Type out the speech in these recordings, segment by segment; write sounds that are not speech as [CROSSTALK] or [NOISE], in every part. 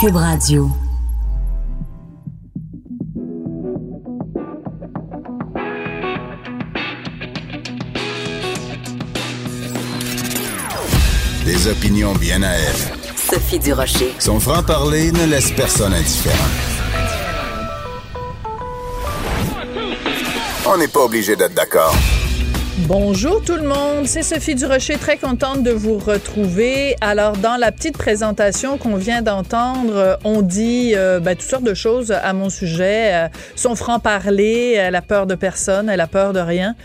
Cube Radio. Des opinions bien à elle. Sophie Durocher. Son franc-parler ne laisse personne indifférent. On n'est pas obligé d'être d'accord. Bonjour tout le monde, c'est Sophie Durocher, très contente de vous retrouver. Alors dans la petite présentation qu'on vient d'entendre, on dit euh, ben, toutes sortes de choses à mon sujet. Euh, son franc-parler, elle a peur de personne, elle a peur de rien.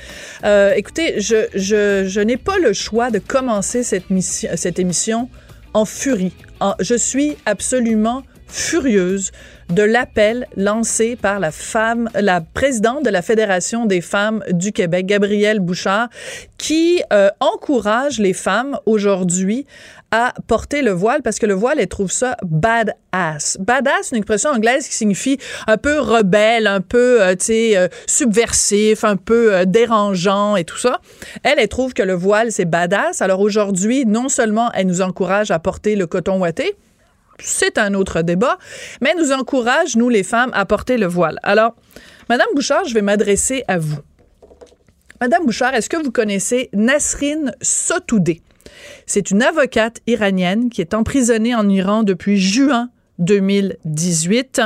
Euh, écoutez, je, je, je n'ai pas le choix de commencer cette, mission, cette émission en furie. Je suis absolument furieuse de l'appel lancé par la femme, la présidente de la Fédération des femmes du Québec, Gabrielle Bouchard, qui euh, encourage les femmes aujourd'hui à porter le voile parce que le voile, elle trouve ça badass. Badass, une expression anglaise qui signifie un peu rebelle, un peu, euh, tu sais, euh, subversif, un peu dérangeant et tout ça. Elle, elle trouve que le voile, c'est badass. Alors aujourd'hui, non seulement elle nous encourage à porter le coton ouaté, c'est un autre débat, mais nous encourage, nous les femmes, à porter le voile. Alors, Madame Bouchard, je vais m'adresser à vous. Madame Bouchard, est-ce que vous connaissez Nasrin Sotoudeh? C'est une avocate iranienne qui est emprisonnée en Iran depuis juin 2018.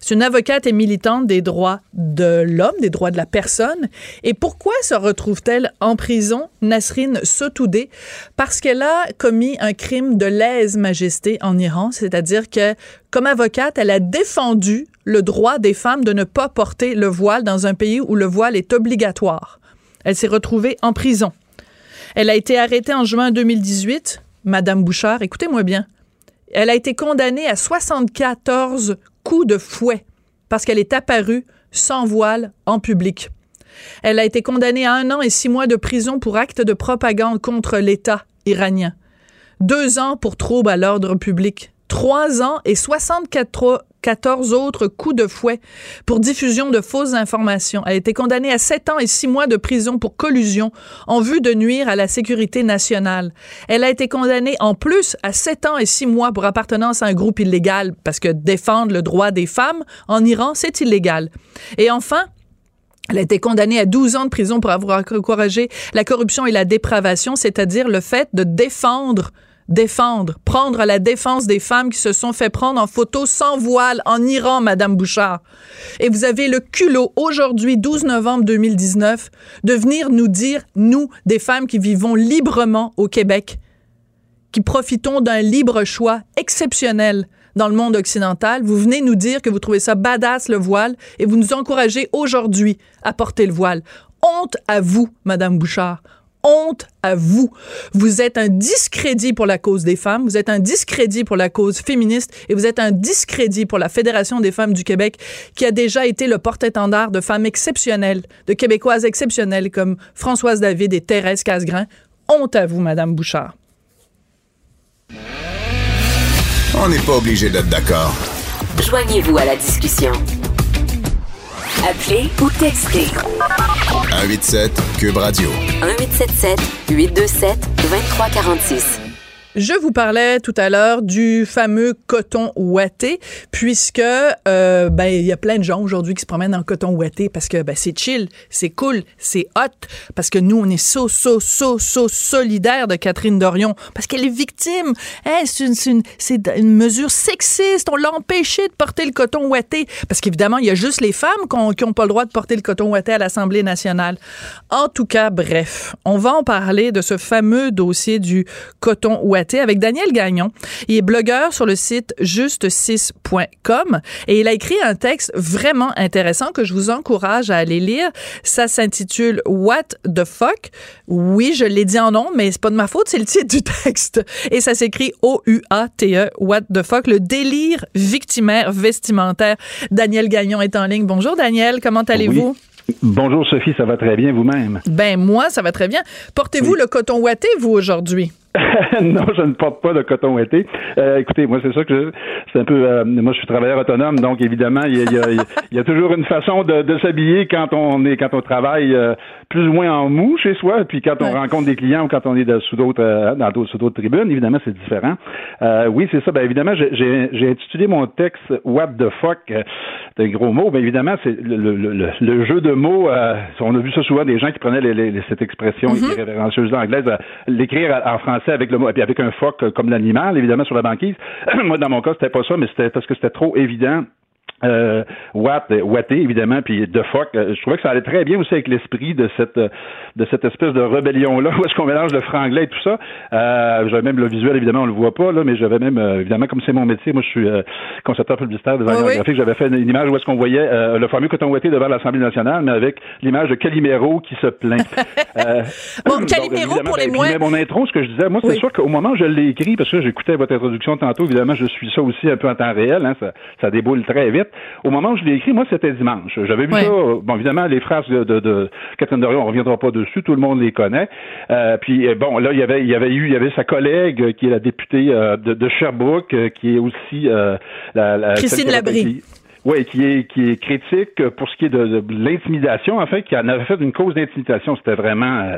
C'est une avocate et militante des droits de l'homme, des droits de la personne. Et pourquoi se retrouve-t-elle en prison, Nasrin Sotoudeh? Parce qu'elle a commis un crime de lèse-majesté en Iran, c'est-à-dire que, comme avocate, elle a défendu le droit des femmes de ne pas porter le voile dans un pays où le voile est obligatoire. Elle s'est retrouvée en prison. Elle a été arrêtée en juin 2018. Madame Bouchard, écoutez-moi bien. Elle a été condamnée à 74 coups de fouet parce qu'elle est apparue sans voile en public. Elle a été condamnée à un an et six mois de prison pour acte de propagande contre l'État iranien. Deux ans pour trouble à l'ordre public. Trois ans et 64 14 autres coups de fouet pour diffusion de fausses informations. Elle a été condamnée à 7 ans et 6 mois de prison pour collusion en vue de nuire à la sécurité nationale. Elle a été condamnée en plus à 7 ans et 6 mois pour appartenance à un groupe illégal parce que défendre le droit des femmes en Iran, c'est illégal. Et enfin, elle a été condamnée à 12 ans de prison pour avoir encouragé la corruption et la dépravation, c'est-à-dire le fait de défendre défendre, prendre la défense des femmes qui se sont fait prendre en photo sans voile en Iran, Madame Bouchard. Et vous avez le culot aujourd'hui, 12 novembre 2019, de venir nous dire, nous, des femmes qui vivons librement au Québec, qui profitons d'un libre choix exceptionnel dans le monde occidental, vous venez nous dire que vous trouvez ça badass le voile et vous nous encouragez aujourd'hui à porter le voile. Honte à vous, Madame Bouchard honte à vous. Vous êtes un discrédit pour la cause des femmes, vous êtes un discrédit pour la cause féministe et vous êtes un discrédit pour la Fédération des femmes du Québec qui a déjà été le porte-étendard de femmes exceptionnelles, de Québécoises exceptionnelles comme Françoise David et Thérèse Casgrain. Honte à vous, Madame Bouchard. On n'est pas obligé d'être d'accord. Joignez-vous à la discussion. Appelez ou textez. 187 Cube Radio. 1877 827 2346. Je vous parlais tout à l'heure du fameux coton ouaté, puisque euh, ben il y a plein de gens aujourd'hui qui se promènent en coton ouaté parce que ben c'est chill, c'est cool, c'est hot, parce que nous on est so so so so solidaire de Catherine Dorion parce qu'elle est victime. Hein, c'est une, une, une mesure sexiste. On l'a empêché de porter le coton ouaté parce qu'évidemment il y a juste les femmes qui n'ont pas le droit de porter le coton ouaté à l'Assemblée nationale. En tout cas, bref, on va en parler de ce fameux dossier du coton ouaté avec Daniel Gagnon. Il est blogueur sur le site juste6.com et il a écrit un texte vraiment intéressant que je vous encourage à aller lire. Ça s'intitule What the fuck? Oui, je l'ai dit en nom, mais c'est pas de ma faute, c'est le titre du texte. Et ça s'écrit O-U-A-T-E, What the fuck, le délire victimaire vestimentaire. Daniel Gagnon est en ligne. Bonjour Daniel, comment allez-vous? Bonjour Sophie, ça va très bien vous-même? Ben moi, ça va très bien. Portez-vous Oui. le coton ouaté, vous, aujourd'hui? [LAUGHS] non, je ne porte pas de coton été. Euh, écoutez, moi, c'est ça que c'est un peu. Euh, moi, je suis travailleur autonome, donc évidemment, il y a, il y a, toujours une façon de, de s'habiller quand on est quand on travaille euh, plus ou moins en mou chez soi, puis quand on rencontre des clients ou quand on est sous d'autres dans d'autres sous d'autres tribunes, évidemment, c'est différent. oui, c'est ça. Ben évidemment, j'ai intitulé mon texte What the fuck. C'est un gros mot. Ben évidemment, c'est le, le, le, jeu de mots. on a vu ça souvent des gens qui prenaient les, cette expression mm-hmm. irrévérencieuse anglaise, l'écrire en français avec le puis avec un euh, comme l'animal, évidemment, sur la banquise. [CLEARS THROAT] Moi, dans mon cas, c'était pas ça, mais c'était parce que c'était trop évident euh, Watt, Watté évidemment, puis De Fock. Euh, je trouvais que ça allait très bien aussi avec l'esprit de cette de cette espèce de rébellion là [LAUGHS] où est-ce qu'on mélange le franglais et tout ça. Euh, j'avais même le visuel évidemment on le voit pas là, mais j'avais même euh, évidemment comme c'est mon métier, moi je suis euh, concepteur publicitaire, designer graphique, j'avais fait une image où est-ce qu'on voyait le fameux coton ouaté devant l'Assemblée nationale, mais avec l'image de Calimero qui se plaint. [LAUGHS] bon, Calimero pour les ben, moins. Mon intro, ce que je disais, moi c'est sûr qu'au moment où je l'ai écrit, parce que j'écoutais votre introduction tantôt, évidemment je suis ça aussi un peu en temps réel, hein, ça, ça déboule très vite. Au moment où je l'ai écrit, moi, c'était dimanche. J'avais vu ça. Bon, évidemment, les phrases de, de, Catherine Dorion, on reviendra pas dessus. Tout le monde les connaît. Euh, puis euh, bon, là, il y avait, il y avait eu, il y avait sa collègue qui est la députée euh, de, Sherbrooke, qui est aussi la, la Christine Labrie. Oui, qui est qui est critique pour ce qui est de, l'intimidation, en fait, qui en avait fait une cause d'intimidation. C'était vraiment, euh,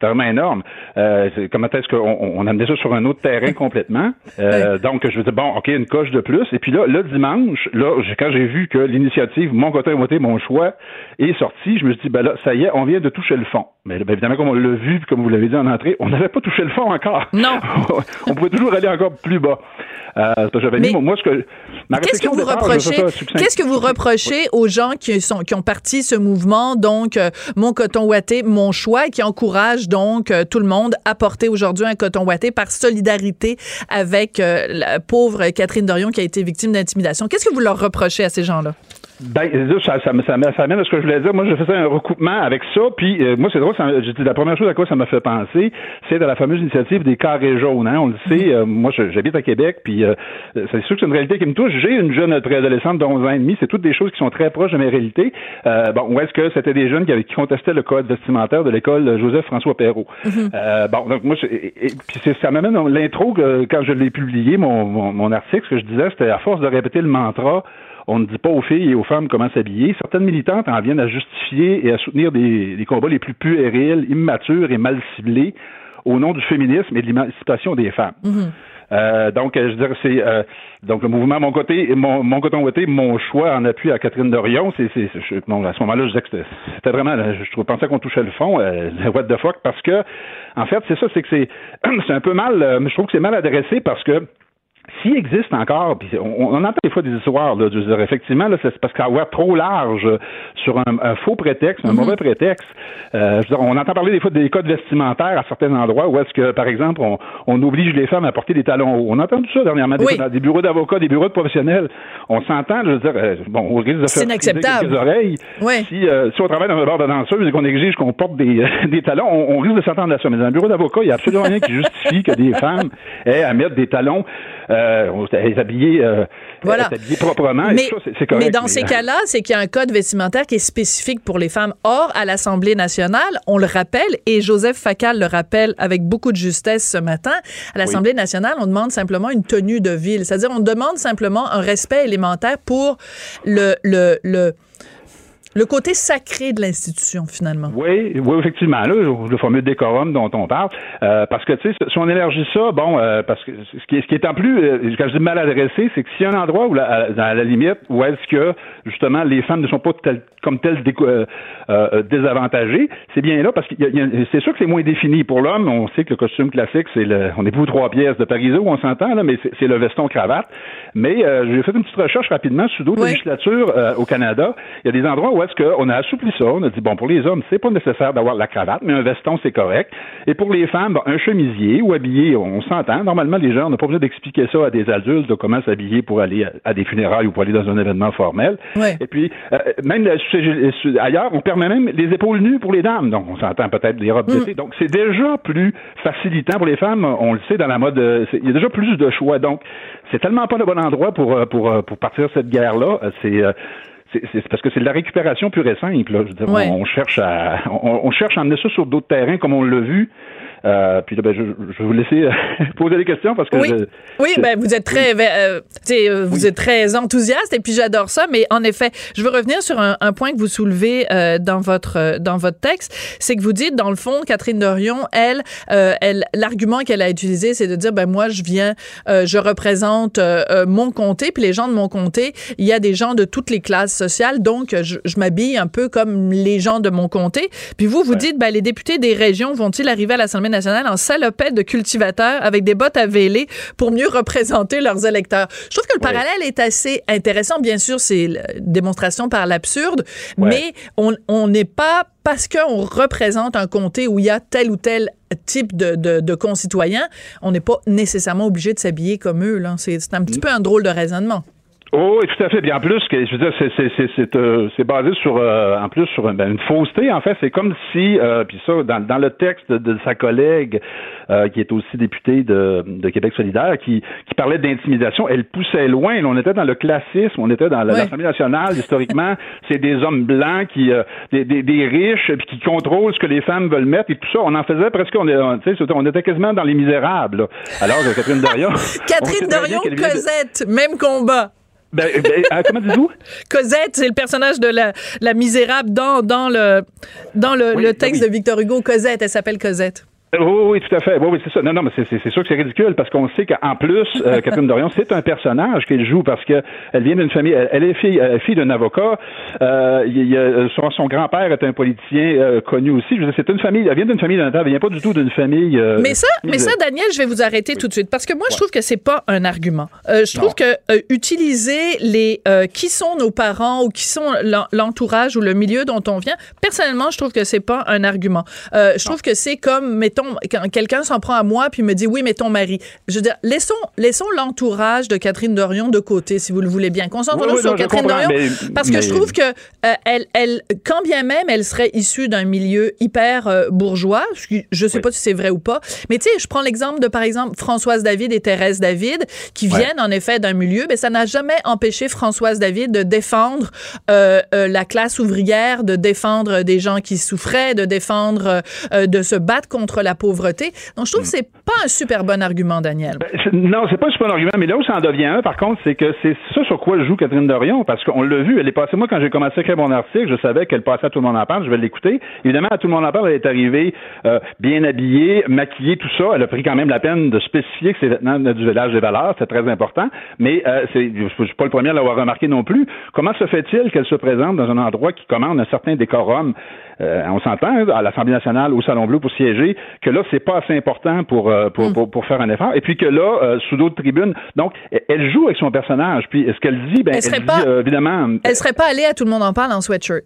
vraiment énorme. Euh, comment est-ce qu'on on amenait ça sur un autre terrain complètement? Euh, donc, je veux dire, bon, OK, une coche de plus. Et puis là, le dimanche, là, quand j'ai vu que l'initiative Mon côté voté, mon choix est sortie, je me suis dit, ben là, ça y est, on vient de toucher le fond. Mais ben, évidemment, comme on l'a vu, comme vous l'avez dit en entrée, on n'avait pas touché le fond encore. Non. [LAUGHS] on pouvait toujours aller encore plus bas. Euh, j'avais mis, moi, ce que, qu'est-ce que vous reprochez, qu'est-ce que vous reprochez aux gens qui sont, qui ont parti ce mouvement, donc, euh, mon coton ouaté, mon choix, et qui encouragent donc euh, tout le monde à porter aujourd'hui un coton ouaté par solidarité avec euh, la pauvre Catherine Dorion qui a été victime d'intimidation. Qu'est-ce que vous leur reprochez à ces gens-là? Ben, ça, ça, ça, ça, amène à ce que je voulais dire. Moi, je faisais un recoupement avec ça, puis euh, moi, c'est drôle, la première chose à quoi ça m'a fait penser, c'est de la fameuse initiative des carrés jaunes. Hein? On le sait, euh, moi, j'habite à Québec, puis euh, c'est sûr que c'est une réalité qui me touche. J'ai une jeune préadolescente de 11 ans et demi, c'est toutes des choses qui sont très proches de mes réalités. bon, où est-ce que c'était des jeunes qui, qui contestaient le code vestimentaire de l'école Joseph-François Perrault. Mm-hmm. bon, donc moi, et, puis ça m'amène l'intro, quand je l'ai publié, mon, mon, mon article, ce que je disais, c'était à force de répéter le mantra on ne dit pas aux filles et aux femmes comment s'habiller. Certaines militantes en viennent à justifier et à soutenir des, combats les plus puérils, immatures et mal ciblés au nom du féminisme et de l'émancipation des femmes. Mm-hmm. Euh, donc, je dirais, c'est euh, donc le mouvement mon côté, mon, mon coton côté, mon choix en appui à Catherine Dorion. C'est, c'est, bon, à ce moment-là, je disais que c'était, vraiment, je, pensais qu'on touchait le fond, euh, [LAUGHS] what the fuck, parce que, en fait, c'est ça, c'est que c'est, [CLEARS THROAT] c'est un peu mal, euh, je trouve que c'est mal adressé parce que s'il existe encore, puis on, entend des fois des histoires, là, dire, effectivement, là, c'est parce qu'avoir trop large sur un, faux prétexte, un mhm. mauvais prétexte, euh, je veux dire, on entend parler des fois des codes vestimentaires à certains endroits où est-ce que, par exemple, on, on, oblige les femmes à porter des talons hauts. On a entendu ça dernièrement des, dans des bureaux d'avocats, des bureaux de professionnels. On s'entend, je veux dire, euh, bon, au risque de faire les oreilles. Si, euh, si on travaille dans un bar de danseuse et qu'on exige qu'on porte des, [LAUGHS] des talons, on, risque de s'entendre à ça. Mais dans un bureau d'avocat, il n'y a absolument rien qui justifie que des femmes aient à mettre des talons euh, on est habillé, euh, voilà. proprement. Mais, mais dans ces cas-là, c'est qu'il y a un code vestimentaire qui est spécifique pour les femmes. Or, à l'Assemblée nationale, on le rappelle, et Joseph Facal le rappelle avec beaucoup de justesse ce matin, à l'Assemblée nationale, on demande simplement une tenue de ville. C'est-à-dire, on demande simplement un respect élémentaire pour le, le, le le côté sacré de l'institution, finalement. Oui, oui, effectivement. Là, le fameux décorum dont on parle. Euh, parce que, tu sais, si on élargit ça, bon, euh, parce que ce qui, est, ce qui est en plus, euh, quand je dis mal adressé, c'est que s'il y a un endroit où, la, dans la limite, où est-ce que, justement, les femmes ne sont pas comme telles désavantagées, c'est bien là, parce que c'est sûr que c'est moins défini. Pour l'homme, on sait que le costume classique, c'est le, on est pour trois pièces de Paris où on s'entend, là, mais c'est le veston cravate. Mais j'ai fait une petite recherche rapidement sur d'autres législatures au Canada. Il y a des endroits où est-ce qu'on a assoupli ça. On a dit, bon, pour les hommes, c'est pas nécessaire d'avoir la cravate, mais un veston, c'est correct. Et pour les femmes, un chemisier ou habillé, on s'entend. Normalement, les gens, on n'a pas besoin d'expliquer ça à des adultes, de comment s'habiller pour aller à des funérailles ou pour aller dans un événement formel. Et puis, euh, même ailleurs, on permet même les épaules nues pour les dames. Donc, on s'entend peut-être des robes d'été. Mm. Donc, c'est déjà plus facilitant pour les femmes. On le sait dans la mode, euh, il y a déjà plus de choix. Donc, c'est tellement pas le bon endroit pour, euh, pour, pour partir cette guerre-là. C'est c'est parce que c'est de la récupération pure et simple. Là. Je veux dire, on, cherche à on, cherche à emmener ça sur d'autres terrains, comme on l'a vu Euh, puis là, ben, je, je vais vous laisser [LAUGHS] poser des questions parce que oui, je, oui, ben vous êtes très, euh, euh, vous êtes très enthousiaste et puis j'adore ça. Mais en effet, je veux revenir sur un, un point que vous soulevez euh, dans votre euh, dans votre texte, c'est que vous dites dans le fond, Catherine Dorion, elle, euh, elle, l'argument qu'elle a utilisé, c'est de dire ben moi je viens, euh, je représente mon comté, puis les gens de mon comté, il y a des gens de toutes les classes sociales, donc je, je m'habille un peu comme les gens de mon comté. Puis vous, vous dites ben les députés des régions vont-ils arriver à l'Assemblée nationale en salopette de cultivateurs avec des bottes à véler pour mieux représenter leurs électeurs. Je trouve que le parallèle est assez intéressant. Bien sûr, c'est une démonstration par l'absurde, Ouais. mais on n'est pas parce qu'on représente un comté où il y a tel ou tel type de, de, de concitoyens, on n'est pas nécessairement obligé de s'habiller comme eux. C'est c'est un petit peu un drôle de raisonnement. Oh, oui, tout à fait. Bien en plus, je veux dire, c'est c'est c'est c'est euh, c'est basé sur euh, en plus sur ben, une fausseté. En fait, c'est comme si euh, puis ça dans dans le texte de sa collègue euh, qui est aussi députée de, de Québec solidaire qui qui parlait d'intimidation, elle poussait loin. Là, on était dans le classisme, on était dans l'Assemblée nationale. Historiquement, [LAUGHS] c'est des hommes blancs qui euh, des, des, des riches puis qui contrôlent ce que les femmes veulent mettre et tout ça. On en faisait presque on, est- on, tu sais, c'était- on était quasiment dans les misérables. là. Alors Catherine Dorion, [LAUGHS] Catherine Dorion, Cosette, même combat. Ben, ben, euh, comment dites-vous? [LAUGHS] Cosette, c'est le personnage de la, la misérable dans, dans le, dans le, Oui, le ben texte oui. de Victor Hugo. Cosette, elle s'appelle Cosette. Oui, oui, tout à fait. Oui, oui, c'est ça. Non, non, mais c'est, sûr que c'est ridicule parce qu'on sait qu'en plus, euh, [LAUGHS] Catherine Dorion, c'est un personnage qu'elle joue parce que elle vient d'une famille, elle, elle est fille, euh, fille d'un avocat. Euh, il a- euh, son, son grand-père est un politicien connu aussi. Je veux dire, c'est une famille, elle vient d'une famille d'un elle vient pas du tout d'une famille. Mais ça, mais ça, Daniel, je vais vous arrêter tout de suite parce que moi, je trouve que c'est pas un argument. Je trouve Non. que utiliser les qui sont nos parents ou qui sont l'en- l'entourage ou le milieu dont on vient, personnellement, je trouve que c'est pas un argument. Je trouve que c'est comme, mettons, quand quelqu'un s'en prend à moi puis me dit oui, mais ton mari. Je veux dire, laissons, laissons l'entourage de Catherine Dorion de côté, si vous le voulez bien. Concentrons-nous Oui, oui, sur non, Catherine Dorion mais- parce que je trouve que euh, elle, elle, quand bien même elle serait issue d'un milieu hyper euh, bourgeois, je sais Oui. pas si c'est vrai ou pas, mais tu sais, je prends l'exemple de par exemple Françoise David et Thérèse David qui Ouais. viennent en effet d'un milieu, mais ça n'a jamais empêché Françoise David de défendre euh, la classe ouvrière, de défendre des gens qui souffraient, de défendre, de se battre contre la pauvreté. Donc je trouve que c'est pas un super bon argument, Daniel. Ben, Non, c'est pas un super argument, mais là où ça en devient un, par contre, c'est que c'est ça sur quoi joue Catherine Dorion, parce qu'on l'a vu, elle est passée, moi, quand j'ai commencé à écrire mon article, je savais qu'elle passait à Tout le monde en parle, je vais l'écouter. Évidemment, à Tout le monde en parle, elle est arrivée euh, bien habillée, maquillée, tout ça. Elle a pris quand même la peine de spécifier que c'est vêtements du village des valeurs, c'est très important, mais euh, c'est, je suis pas le premier à l'avoir remarqué non plus. Comment se fait-il qu'elle se présente dans un endroit qui commande un certain décorum? Euh, on s'entend hein, à l'Assemblée nationale, au Salon Bleu pour siéger, que là, c'est pas assez important pour, euh, pour, pour, pour faire un effort. Et puis que là, euh, sous d'autres tribunes, donc, elle- elle joue avec son personnage. Puis, ce qu'elle dit, ben, Elle serait dit, pas- euh, évidemment. Elle serait pas allée à tout le monde en parle en sweatshirt.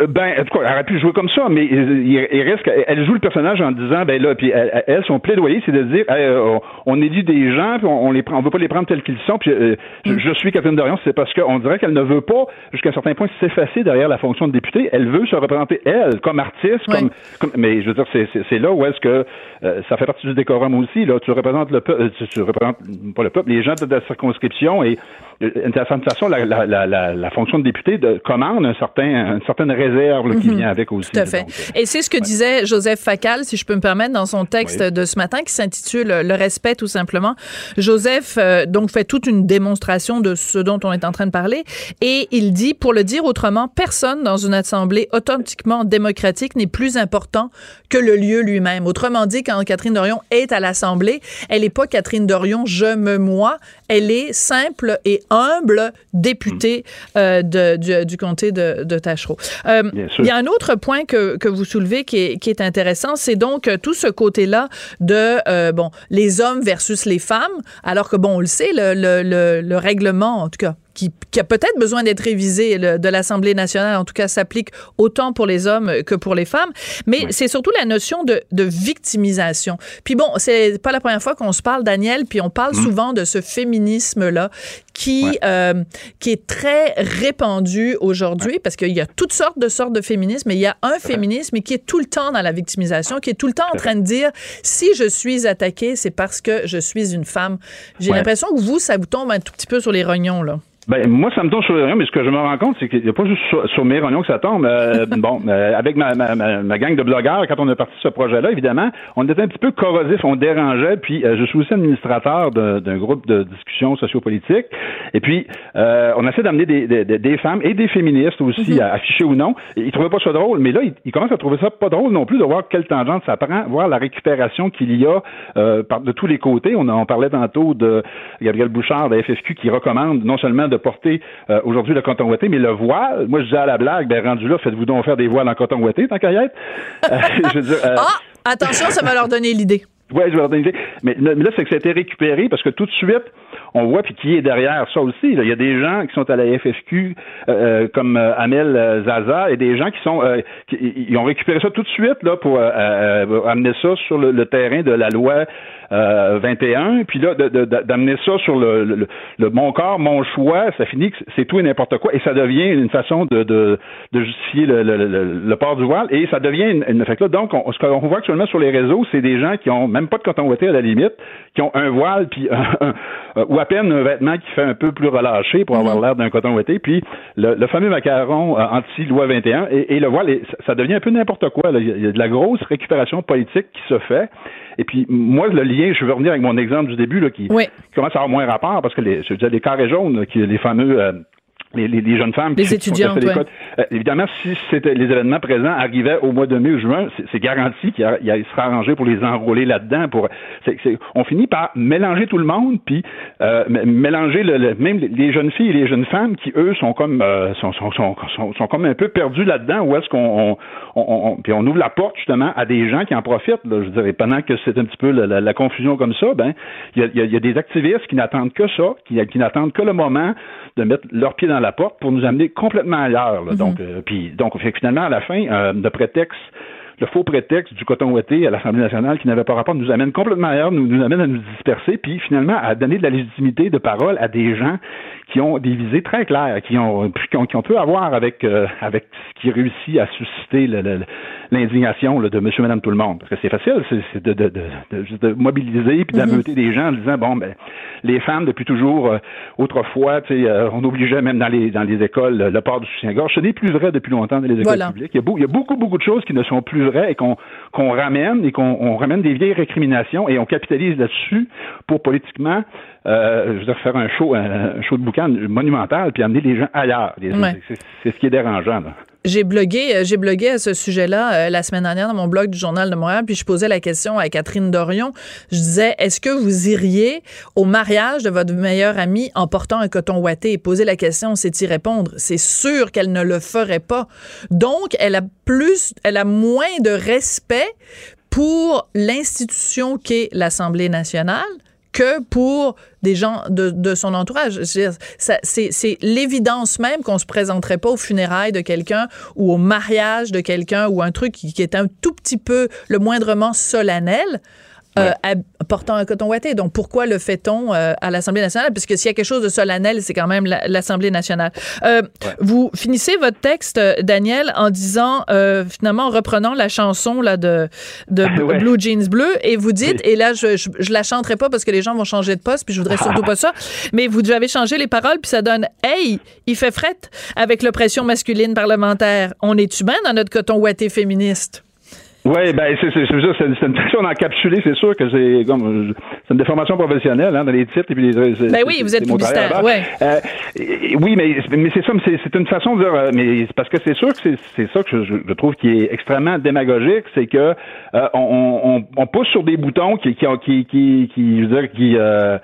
Euh, Ben, en tout cas, elle aurait pu jouer comme ça, mais il, il- qu'elle- elle joue le personnage en disant, ben là, puis elle, elle, son plaidoyer, c'est de dire, euh, on, élit des gens, puis on, on les prend, on veut pas les prendre tels qu'ils sont, puis euh, je, je suis Catherine Dorion, c'est parce qu'on dirait qu'elle ne veut pas, jusqu'à un certain point, s'effacer derrière la fonction de députée. Elle veut se représenter elle, comme artiste, comme, comme- mais je veux dire, c'est, là où est-ce que euh, ça fait partie du décorum aussi. Là, tu représentes le peuple, tu, tu représentes pas le peuple, les gens de ta circonscription et euh, d'une certaine façon, la, la, la, la, la fonction de député de, commande un certain, une certaine réserve là, qui vient avec aussi. Tout à fait. donc, euh, Et c'est ce que disait Joseph Facal, si je peux me permettre, dans son texte Oui. de ce matin qui s'intitule Le respect, tout simplement. Joseph, euh, donc, fait toute une démonstration de ce dont on est en train de parler. Et il dit, pour le dire autrement, personne dans une assemblée authentiquement démocratique n'est plus important que le lieu lui-même. Autrement dit, quand Catherine Dorion est à l'Assemblée, elle n'est pas Catherine Dorion, je me moi. Elle est simple et humble députée euh, de, du, du comté de, de Tachereau. Euh, il y a un autre point que, que vous soulevez qui est, qui est intéressant, c'est donc euh, tout ce côté-là de euh, bon les hommes versus les femmes, alors que bon on le sait le, le, le, le règlement en tout cas qui, qui a peut-être besoin d'être révisé le- de l'Assemblée nationale, en tout cas, s'applique autant pour les hommes que pour les femmes. Mais c'est surtout la notion de, de victimisation. Puis bon, c'est pas la première fois qu'on se parle, Daniel, puis on parle souvent de ce féminisme-là qui, Ouais. euh, qui est très répandu aujourd'hui, parce qu'il y a toutes sortes de sortes de féminisme, mais il y a un féminisme qui est tout le temps dans la victimisation, qui est tout le temps en train de dire, si je suis attaquée, c'est parce que je suis une femme. J'ai Ouais. l'impression que vous, ça vous tombe un tout petit peu sur les rognons, là. Ben, moi, ça me tombe sur les rognons, mais ce que je me rends compte, c'est qu'il n'y a pas juste sur, mes rognons que ça tombe. Euh, [LAUGHS] bon, euh, avec ma, ma, ma, gang de blogueurs, quand on a parti ce projet-là, évidemment, on était un petit peu corrosif, on dérangeait, puis euh, je suis aussi administrateur d'un groupe de discussion sociopolitique, et puis on essaie d'amener des, des, des, femmes et des féministes aussi, mm-hmm. affichées ou non. Ils trouvaient pas ça drôle, mais là, ils, commencent à trouver ça pas drôle non plus de voir quelle tangente ça prend, voir la récupération qu'il y a par, de tous les côtés. On, on parlait tantôt de Gabriel Bouchard, de la FFQ, qui recommande non seulement de porter euh, aujourd'hui le coton ouaté, mais le voile, moi je disais à la blague, ben rendu là, faites-vous donc faire des voiles en coton ouaté, tant qu'à y être. Euh, [LAUGHS] euh, ah, attention, ça va leur donner l'idée. Oui, je vais leur donner l'idée. Mais, mais là, c'est que ça a été récupéré parce que tout de suite, on voit puis qui est derrière ça aussi. Il y a des gens qui sont à la FFQ comme Amel Zaza et des gens qui sont qui, ils ont récupéré ça tout de suite là pour amener ça sur le, terrain de la loi 21, euh, puis là, d'amener ça sur le, mon corps, mon choix, ça finit que c'est tout et n'importe quoi, et ça devient une façon de, justifier le, port du voile, et ça devient une, une donc, on, ce qu'on voit actuellement sur les réseaux, c'est des gens qui ont même pas de coton ouaté à la limite, qui ont un voile, puis ou à peine un vêtement qui fait un peu plus relâché pour avoir l'air d'un coton ouaté, puis le, fameux macaron euh, anti-loi 21, et, le voile, ça devient un peu n'importe quoi. Il y a de la grosse récupération politique qui se fait. Et puis, moi, le lien, je veux revenir avec mon exemple du début, là, qui, commence à avoir moins rapport, parce que les, je veux dire, les carrés jaunes, qui, les fameux euh, les, les, jeunes femmes les étudiantes, euh, évidemment, si c'était les événements présents arrivaient au mois de mai ou juin, c'est garanti qu'il sera arrangé pour les enrôler là-dedans. Pour, on finit par mélanger tout le monde, puis euh, mélanger le, même les jeunes filles et les jeunes femmes qui eux sont comme euh, sont, sont, sont, sont, comme un peu perdus là-dedans. Où est-ce qu'on on, puis on ouvre la porte justement à des gens qui en profitent. Là, je dirais pendant que c'est un petit peu la, la, confusion comme ça, ben il y a, y a, des activistes qui n'attendent que ça, qui, qui n'attendent que le moment de mettre leurs pieds dans la porte pour nous amener complètement ailleurs. Mhm. Donc, euh, puis donc finalement à la fin, euh, de prétexte le faux prétexte du coton ouaté à l'Assemblée nationale qui n'avait pas rapport nous amène complètement ailleurs, nous, nous amène à nous disperser, puis finalement à donner de la légitimité de parole à des gens qui ont des visées très claires, qui ont qui ont, qui ont peu à voir avec euh, avec ce qui réussit à susciter l'indignation de Monsieur, Madame, tout le monde. Parce que c'est facile, c'est de, de, de, de, mobiliser puis d'ameuter des gens en disant bon ben les femmes depuis toujours euh, autrefois, tu sais, euh, on obligeait même dans les dans les écoles le port du soutien-gorge. Ce n'est plus vrai depuis longtemps dans les écoles publiques. Il y, a il y, a beaucoup beaucoup de choses qui ne sont plus vraies et qu'on qu'on ramène et qu'on ramène des vieilles récriminations et on capitalise là-dessus pour politiquement euh, je veux faire un show, un, show de boucan monumental, puis amener les gens ailleurs. C'est ce qui est dérangeant. J'ai blogué, euh, j'ai blogué à ce sujet-là euh, la semaine dernière dans mon blog du Journal de Montréal, puis je posais la question à Catherine Dorion. Je disais, est-ce que vous iriez au mariage de votre meilleure amie en portant un coton ouaté? Et poser la question, c'est y répondre. C'est sûr qu'elle ne le ferait pas. Donc, elle a plus, elle a moins de respect pour l'institution qu'est l'Assemblée nationale que pour des gens de, de son entourage. C'est l'évidence même qu'on se présenterait pas aux funérailles de quelqu'un ou au mariage de quelqu'un ou un truc qui, qui, est un tout petit peu le moindrement solennel euh, portant un coton ouaté. Donc, pourquoi le fait-on euh, à l'Assemblée nationale? Parce que s'il y a quelque chose de solennel, c'est quand même l'Assemblée nationale. Euh, Vous finissez votre texte, euh, Daniel, en disant, euh, finalement, en reprenant la chanson là, de, de Blue Jeans Bleu, et vous dites, et là, je, je, la chanterai pas parce que les gens vont changer de poste, puis je voudrais [LAUGHS] surtout pas ça, mais vous avez changé les paroles, puis ça donne Hey, il fait fret avec l'oppression masculine parlementaire. On est-tu bien dans notre coton ouaté féministe? Oui, ben c'est c'est c'est une façon d'encapsuler, c'est sûr que c'est comme c'est une déformation professionnelle hein, dans les titres et puis les. Ben oui, vous êtes publicitaire, ouais. Euh, oui, mais mais c'est ça, mais c'est une façon de dire, euh, mais parce que c'est sûr que c'est ça que je, je, trouve qui est extrêmement démagogique, c'est que euh, on, on, on, pousse sur des boutons qui qui qui qui, qui je veux dire qui euh,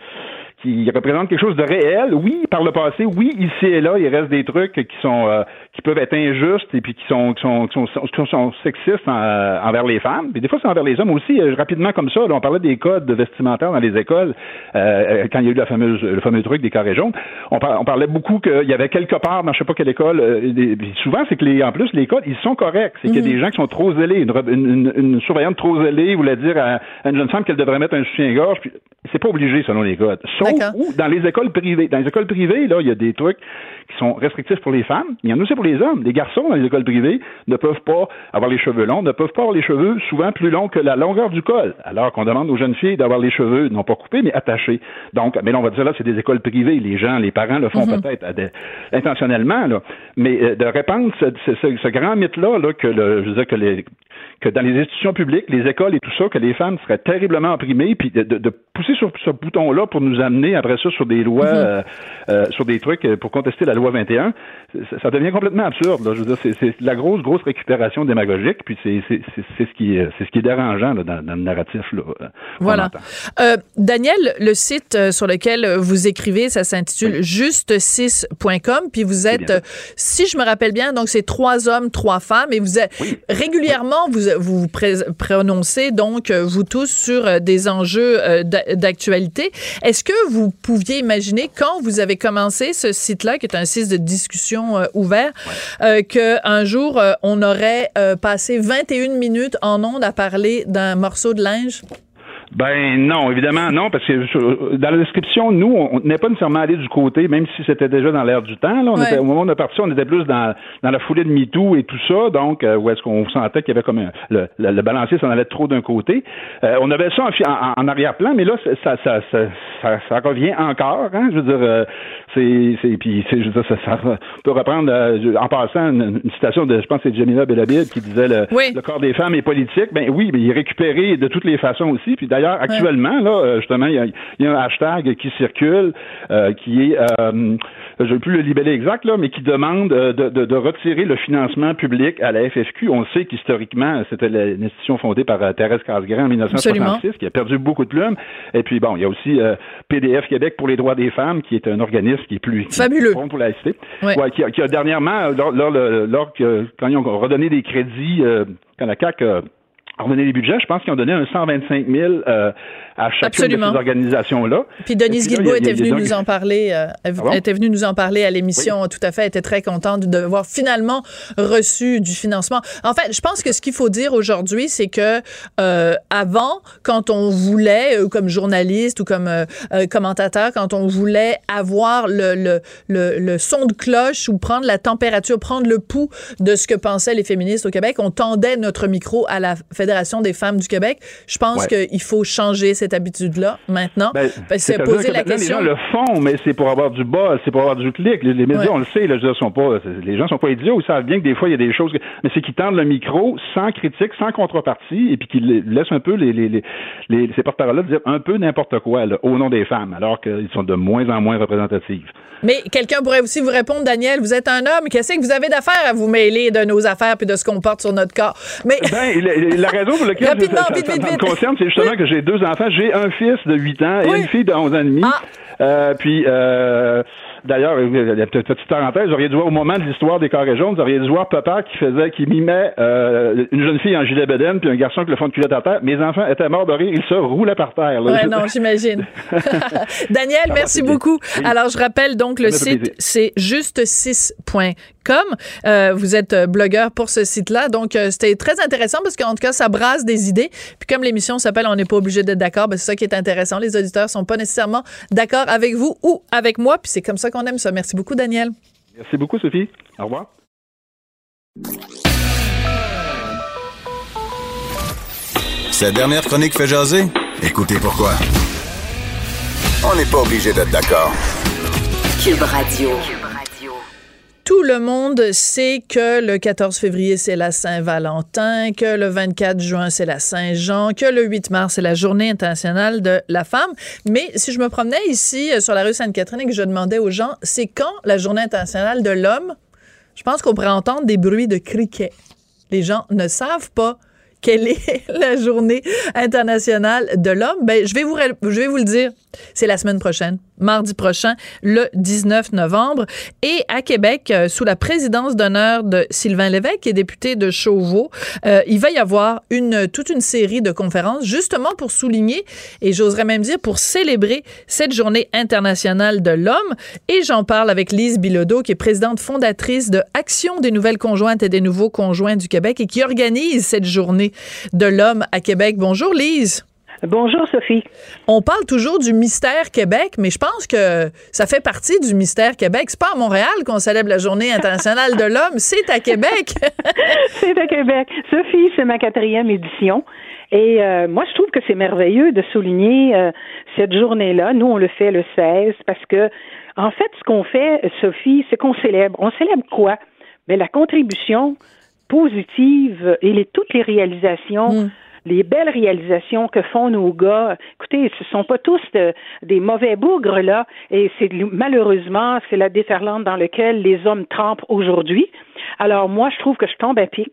qui représente quelque chose de réel. Oui, par le passé, oui, ici et là, il reste des trucs qui sont euh, qui peuvent être injustes et puis qui sont qui sont, qui sont, sont, sexistes euh, envers les femmes. Puis des fois, c'est envers les hommes aussi. Euh, rapidement comme ça, on parlait des codes vestimentaires dans les écoles quand il y a eu la fameuse le fameux truc des carrés jaunes. On, on parlait beaucoup qu'il y avait quelque part dans je sais pas quelle école. souvent, c'est que les en plus les codes ils sont corrects. C'est qu'il y a mhm. des gens qui sont trop zélés. Une, une, surveillante trop zélée voulait dire à, une jeune femme qu'elle devrait mettre un soutien-gorge. C'est pas obligé selon les codes. ou dans les écoles privées. Dans les écoles privées, là, il y a des trucs qui sont restrictifs pour les femmes, mais il y en a aussi pour les hommes. Les garçons dans les écoles privées ne peuvent pas avoir les cheveux longs, ne peuvent pas avoir les cheveux souvent plus longs que la longueur du col, alors qu'on demande aux jeunes filles d'avoir les cheveux non pas coupés, mais attachés. Donc, mais là, on va dire là, c'est des écoles privées. Les gens, les parents le font mhm. peut-être intentionnellement, là. mais euh, de répandre ce, ce, grand mythe-là, là, que le, je veux dire que les que dans les institutions publiques, les écoles et tout ça, que les femmes seraient terriblement opprimées, puis de, de, pousser sur ce bouton-là pour nous amener après ça sur des lois, mhm. euh, euh, sur des trucs pour contester la loi 21, ça, devient complètement absurde. Là. Je veux dire, c'est la grosse, grosse récupération démagogique, puis c'est ce qui est, c'est ce qui est dérangeant là, dans, dans, le narratif. Là, voilà. Euh, Daniel, le site euh, sur lequel vous écrivez, ça s'intitule juste6.com, puis vous êtes, si je me rappelle bien, donc c'est trois hommes, trois femmes, et vous êtes régulièrement vous vous, vous prononcez donc vous tous sur des enjeux d'actualité. Est-ce que vous pouviez imaginer quand vous avez commencé ce site-là, qui est un site de discussion euh, ouvert, euh, qu'un jour, euh, on aurait passé 21 minutes en ondes à parler d'un morceau de linge? Ben non, évidemment non, parce que dans la description, nous, on n'est pas nécessairement allé du côté, même si c'était déjà dans l'air du temps. Là, on était, au moment où on est parti, on était plus dans, dans la foulée de MeToo et tout ça, donc euh, où est-ce qu'on sentait qu'il y avait comme le, le, balancier s'en allait trop d'un côté. Euh, on avait ça en, en, arrière-plan, mais là, ça, ça, ça, ça, revient encore. Hein, je veux dire, euh, c'est, c'est, puis je veux dire, ça, ça peut reprendre en passant une, citation de, je pense, c'est Jamila Belabid qui disait le, le corps des femmes est politique. Ben oui, mais il est récupéré de toutes les façons aussi. Puis D'ailleurs, actuellement, là, euh, justement, il y, a, un hashtag qui circule euh, qui est, euh, je ne plus le libeller exact, là, mais qui demande de, de, retirer le financement public à la FFQ. On sait qu'historiquement, c'était l'institution fondée par Thérèse Casgrain en 1966, qui a perdu beaucoup de plumes. Et puis, bon, il y a aussi PDF Québec pour les droits des femmes, qui est un organisme qui est plus fabuleux. pour la cité, qui, a, dernièrement, lors, lors, quand ils ont redonné des crédits, quand la CAC redonné les budgets. Je pense qu'ils ont donné un 125 000 euh, à chacune de ces organisations-là. Puis Denise Guilbeault était venue nous en parler. Euh, ah était venue nous en parler à l'émission. Tout à fait. Elle était très contente de voir finalement reçu du financement. En fait, je pense que ce qu'il faut dire aujourd'hui, c'est que euh, avant, quand on voulait, euh, comme journaliste ou comme euh, euh, commentateur, quand on voulait avoir le, le, le, le, son de cloche ou prendre la température, prendre le pouls de ce que pensaient les féministes au Québec, on tendait notre micro à la Fédération des femmes du Québec. Je pense qu'il faut changer cette habitude-là maintenant? Ben, c'est poser la question. Les gens le font, mais c'est pour avoir du bas, c'est pour avoir du clic. Les, médias, on le sait, là, sont pas, les gens sont pas idiots, ils savent bien que des fois il y a des choses, mais c'est qu'ils tendent le micro sans critique, sans contrepartie, et puis qu'ils laissent un peu les, les, les, ces porte-paroles-là dire un peu n'importe quoi au nom des femmes, alors qu'ils sont de moins en moins représentatifs. Mais quelqu'un pourrait aussi vous répondre, Daniel, vous êtes un homme, qu'est-ce que vous avez d'affaires à vous mêler de nos affaires puis de ce qu'on porte sur notre corps? Mais ben, la, raison pour laquelle [LAUGHS] ça, me concerne, c'est justement que j'ai deux enfants. J'ai un fils de 8 ans et une fille de 11 ans et demi. Ah. Euh, puis, euh, D'ailleurs, petite parenthèse, vous auriez dû voir au moment de l'histoire des carrés jaunes, vous auriez dû voir papa qui faisait, qui mimait euh, une jeune fille en gilet bedaine puis un garçon qui le fond de culotte à terre. Mes enfants étaient morts de rire, ils se roulaient par terre. Ouais, non, j'imagine. [LAUGHS] Daniel, merci beaucoup. Alors, je rappelle donc le site, c'est juste 6.com. Euh, vous êtes euh, blogueur pour ce site-là, donc euh, c'était très intéressant parce qu'en tout cas, ça brasse des idées. Puis comme l'émission s'appelle On n'est pas obligé d'être d'accord, ben, c'est ça qui est intéressant. Les auditeurs sont pas nécessairement d'accord avec vous ou avec moi, puis c'est comme ça qu'on aime ça. Merci beaucoup, Daniel. Merci beaucoup, Sophie. Au revoir. Cette dernière chronique fait jaser? Écoutez pourquoi. On n'est pas obligé d'être d'accord. Cube Radio. Tout le monde sait que le 14 février, c'est la Saint-Valentin, que le 24 juin, c'est la Saint-Jean, que le 8 mars, c'est la Journée internationale de la femme. Mais si je me promenais ici euh, sur la rue Sainte-Catherine et que je demandais aux gens, c'est quand la Journée internationale de l'homme, je pense qu'on pourrait entendre des bruits de criquets. Les gens ne savent pas quelle est [LAUGHS] la journée internationale de l'homme? Ben, je je vais vous le dire. C'est la semaine prochaine, mardi prochain, le 19 novembre. Et à Québec, euh, sous la présidence d'honneur de Sylvain Lévesque, qui est député de Chauveau, euh, il va y avoir une, toute une série de conférences justement pour souligner, et j'oserais même dire pour célébrer cette journée internationale de l'homme. Et j'en parle avec Lise Bilodeau, qui est présidente fondatrice de Action des nouvelles conjointes et des nouveaux conjoints du Québec et qui organise cette journée de l'homme à Québec. Bonjour Lise. Bonjour Sophie. On parle toujours du mystère Québec, mais je pense que ça fait partie du mystère Québec. C'est pas à Montréal qu'on célèbre la Journée internationale de l'homme, c'est à Québec. [LAUGHS] c'est à Québec. Sophie, c'est ma quatrième édition. Et euh, moi, je trouve que c'est merveilleux de souligner euh, cette journée-là. Nous, on le fait le 16 parce que, en fait, ce qu'on fait, Sophie, c'est qu'on célèbre. On célèbre quoi? Mais la contribution positive et les, toutes les réalisations. Mm les belles réalisations que font nos gars. Écoutez, ce sont pas tous des mauvais bougres là, et c'est malheureusement c'est la déferlante dans laquelle les hommes trempent aujourd'hui. Alors moi, je trouve que je tombe à pic.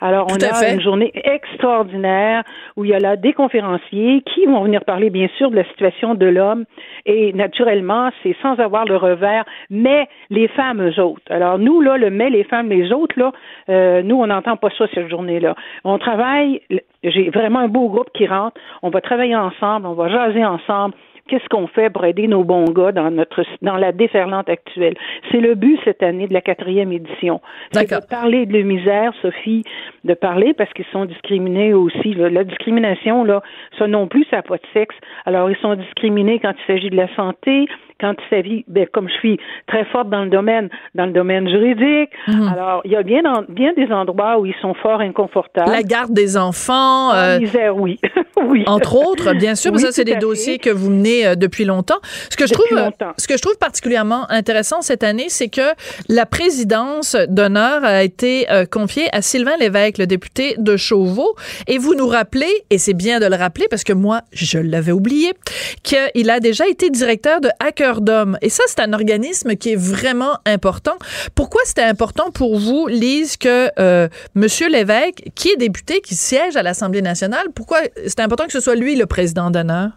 Alors on a une journée extraordinaire où il y a là des conférenciers qui vont venir parler bien sûr de la situation de l'homme et naturellement c'est sans avoir le revers, mais les femmes eux autres. Alors nous là, le mais les femmes les autres là, euh, nous on n'entend pas ça cette journée-là. On travaille j'ai vraiment un beau groupe qui rentre. On va travailler ensemble, on va jaser ensemble. Qu'est-ce qu'on fait pour aider nos bons gars dans notre dans la déferlante actuelle? C'est le but cette année de la quatrième édition. C'est de parler de la misère, Sophie, de parler parce qu'ils sont discriminés aussi. La discrimination là, ça non plus, ça n'a pas de sexe. Alors ils sont discriminés quand il s'agit de la santé, quand il s'agit, ben, comme je suis très forte dans le domaine, dans le domaine juridique, mhm. alors il y a bien, bien des endroits où ils sont fort inconfortables. La garde des enfants. Euh, misère, oui. [LAUGHS] oui. Entre autres, bien sûr, mais ça, c'est des dossiers que vous menez euh, depuis longtemps. Ce que je trouve, ce que je trouve particulièrement intéressant cette année, c'est que la présidence d'honneur a été euh, confiée à Sylvain Lévesque, le député de Chauveau, et vous nous rappelez, et c'est bien de le rappeler parce que moi, je l'avais oublié, qu'il a déjà été directeur de Hacker d'homme. Et ça, c'est un organisme qui est vraiment important. Pourquoi c'était important pour vous, Lise, que euh, M. Lévesque, qui est député, qui siège à l'Assemblée nationale, pourquoi c'est important que ce soit lui le président d'honneur?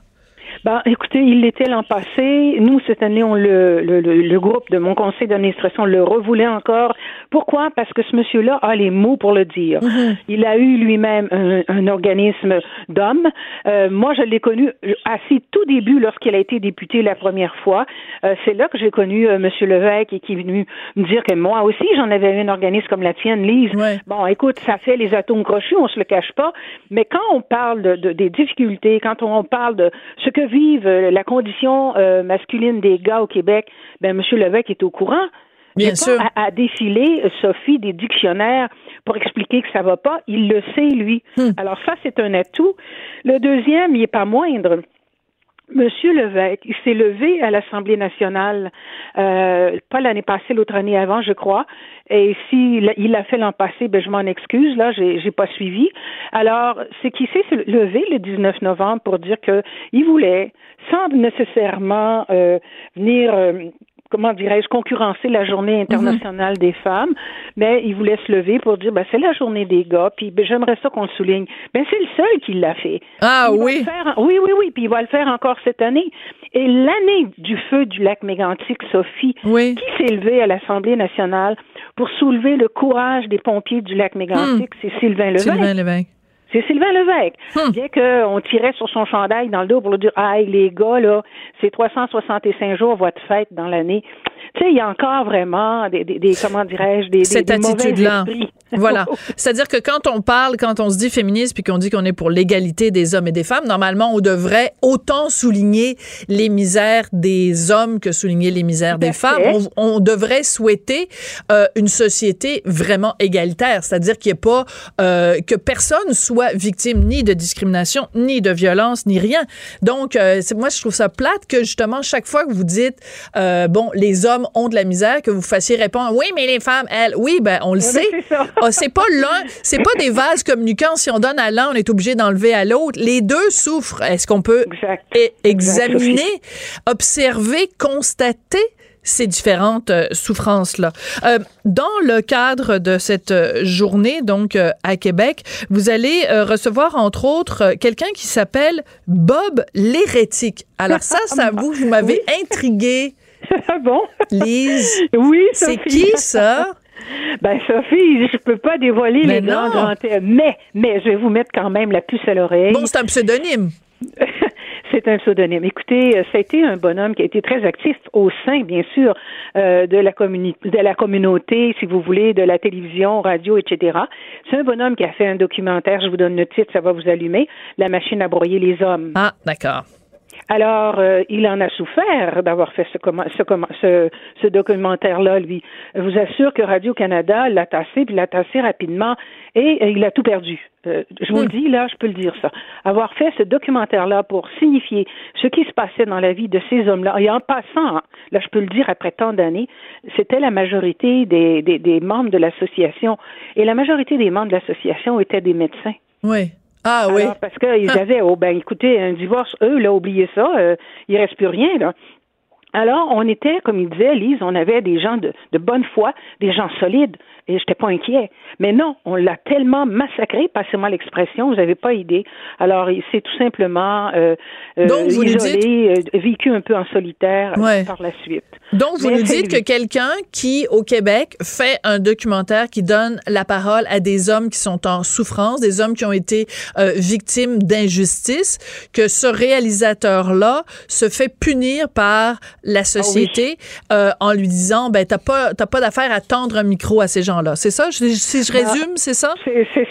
Ben, écoutez, il l'était l'an passé. Nous, cette année, on le, le, le, groupe de mon conseil d'administration le revoulait encore. Pourquoi? Parce que ce monsieur-là a les mots pour le dire. Mm-hmm. Il a eu lui-même un, un, organisme d'hommes. Euh, moi, je l'ai connu assez tout début lorsqu'il a été député la première fois. Euh, c'est là que j'ai connu euh, Monsieur Levesque et qui est venu me dire que moi aussi, j'en avais eu un organisme comme la tienne, Lise. Bon, écoute, ça fait les atomes crochus, on se le cache pas. Mais quand on parle de, de des difficultés, quand on parle de ce que vivent euh, la condition euh, masculine des gars au Québec, ben M. Levesque est au courant. Bien sûr. À, défiler, euh, Sophie, des dictionnaires pour expliquer que ça va pas. Il le sait, lui. Hmm. Alors ça, c'est un atout. Le deuxième, il est pas moindre. Monsieur Levesque, il s'est levé à l'Assemblée nationale, euh, pas l'année passée, l'autre année avant, je crois. Et s'il il l'a fait l'an passé, ben je m'en excuse, là, j'ai, j'ai pas suivi. Alors, c'est qu'il s'est levé le 19 novembre pour dire que il voulait, sans nécessairement euh, venir euh, comment dirais-je, concurrencer la journée internationale des femmes, mais il voulait se lever pour dire, ben, c'est la journée des gars, puis ben, j'aimerais ça qu'on le souligne. Ben, c'est le seul qui l'a fait. Ah oui? oui, oui, oui, puis il va le faire encore cette année. Et l'année du feu du lac Mégantic, Sophie, qui s'est levé à l'Assemblée nationale pour soulever le courage des pompiers du lac Mégantic, hmm. c'est Sylvain Levesque. Sylvain Levesque. C'est Sylvain Levesque. Hmm. Bien qu'on tirait sur son chandail dans le dos pour lui dire, ah, les gars, là, c'est 365 jours votre fête dans l'année. Tu sais, il y a encore vraiment des, des, comment dirais-je, des, Cette attitude-là. [LAUGHS] Voilà. C'est-à-dire que quand on parle, quand on se dit féministe, puis qu'on dit qu'on est pour l'égalité des hommes et des femmes, normalement, on devrait autant souligner les misères des hommes que souligner les misères des femmes. On, devrait souhaiter euh, une société vraiment égalitaire, c'est-à-dire qu'il n'y ait pas euh, que personne soit victime ni de discrimination, ni de violence, ni rien. Donc, euh, moi, je trouve ça plate que justement chaque fois que vous dites, bon, les hommes ont de la misère, que vous fassiez répondre, oui, mais les femmes, elles, oui, ben on le sait. Ah, c'est pas l'un, c'est pas des vases communicants. Si on donne à l'un, on est obligé d'enlever à l'autre. Les deux souffrent. Est-ce qu'on peut examiner, observer, constater ces différentes euh, souffrances-là? Euh, dans le cadre de cette euh, journée, donc à Québec, vous allez recevoir entre autres quelqu'un qui s'appelle Bob l'hérétique. Alors ça, ça [LAUGHS] vous, vous m'avez intrigué. Ah bon? Lise. [LAUGHS] Oui, C'est qui ça? Ben Sophie, je peux pas dévoiler les grands mais mais je vais vous mettre quand même la puce à l'oreille. Bon, c'est un pseudonyme. [LAUGHS] C'est un pseudonyme. Écoutez, euh, ça a été un bonhomme qui a été très actif au sein, bien sûr, euh, de la de la communauté, si vous voulez, de la télévision, radio, etc. C'est un bonhomme qui a fait un documentaire. Je vous donne le titre, ça va vous allumer. La machine à broyer les hommes. Ah, d'accord. Alors, euh, il en a souffert d'avoir fait ce, ce, ce documentaire-là, lui. Je vous assure que Radio-Canada l'a tassé, puis l'a tassé rapidement, et euh, il a tout perdu. Euh, je vous le hmm. dis, là, je peux le dire ça. Avoir fait ce documentaire-là pour signifier ce qui se passait dans la vie de ces hommes-là, et en passant, là, je peux le dire après tant d'années, c'était la majorité des, des, des membres de l'association, et la majorité des membres de l'association étaient des médecins. Oui. Ah oui. Parce qu'ils ah. avaient, oh ben écoutez, un divorce, eux, là, oubliez ça, euh, il reste plus rien, là. Alors, on était, comme il disait, Lise, on avait des gens de, de bonne foi, des gens solides, et j'étais pas inquiet. Mais non, on l'a tellement massacré, passez-moi l'expression, vous n'avez pas idée. Alors, c'est tout simplement euh, euh isolé, euh, vécu un peu en solitaire par la suite. Donc, vous nous dites que quelqu'un qui, au Québec, fait un documentaire qui donne la parole à des hommes qui sont en souffrance, des hommes qui ont été euh, victimes d'injustice, que ce réalisateur-là se fait punir par la ah société euh, en lui disant, ben, t'as pas, pas d'affaire à tendre un micro à ces gens-là. C'est ça? si je bah, résume, c'est ça?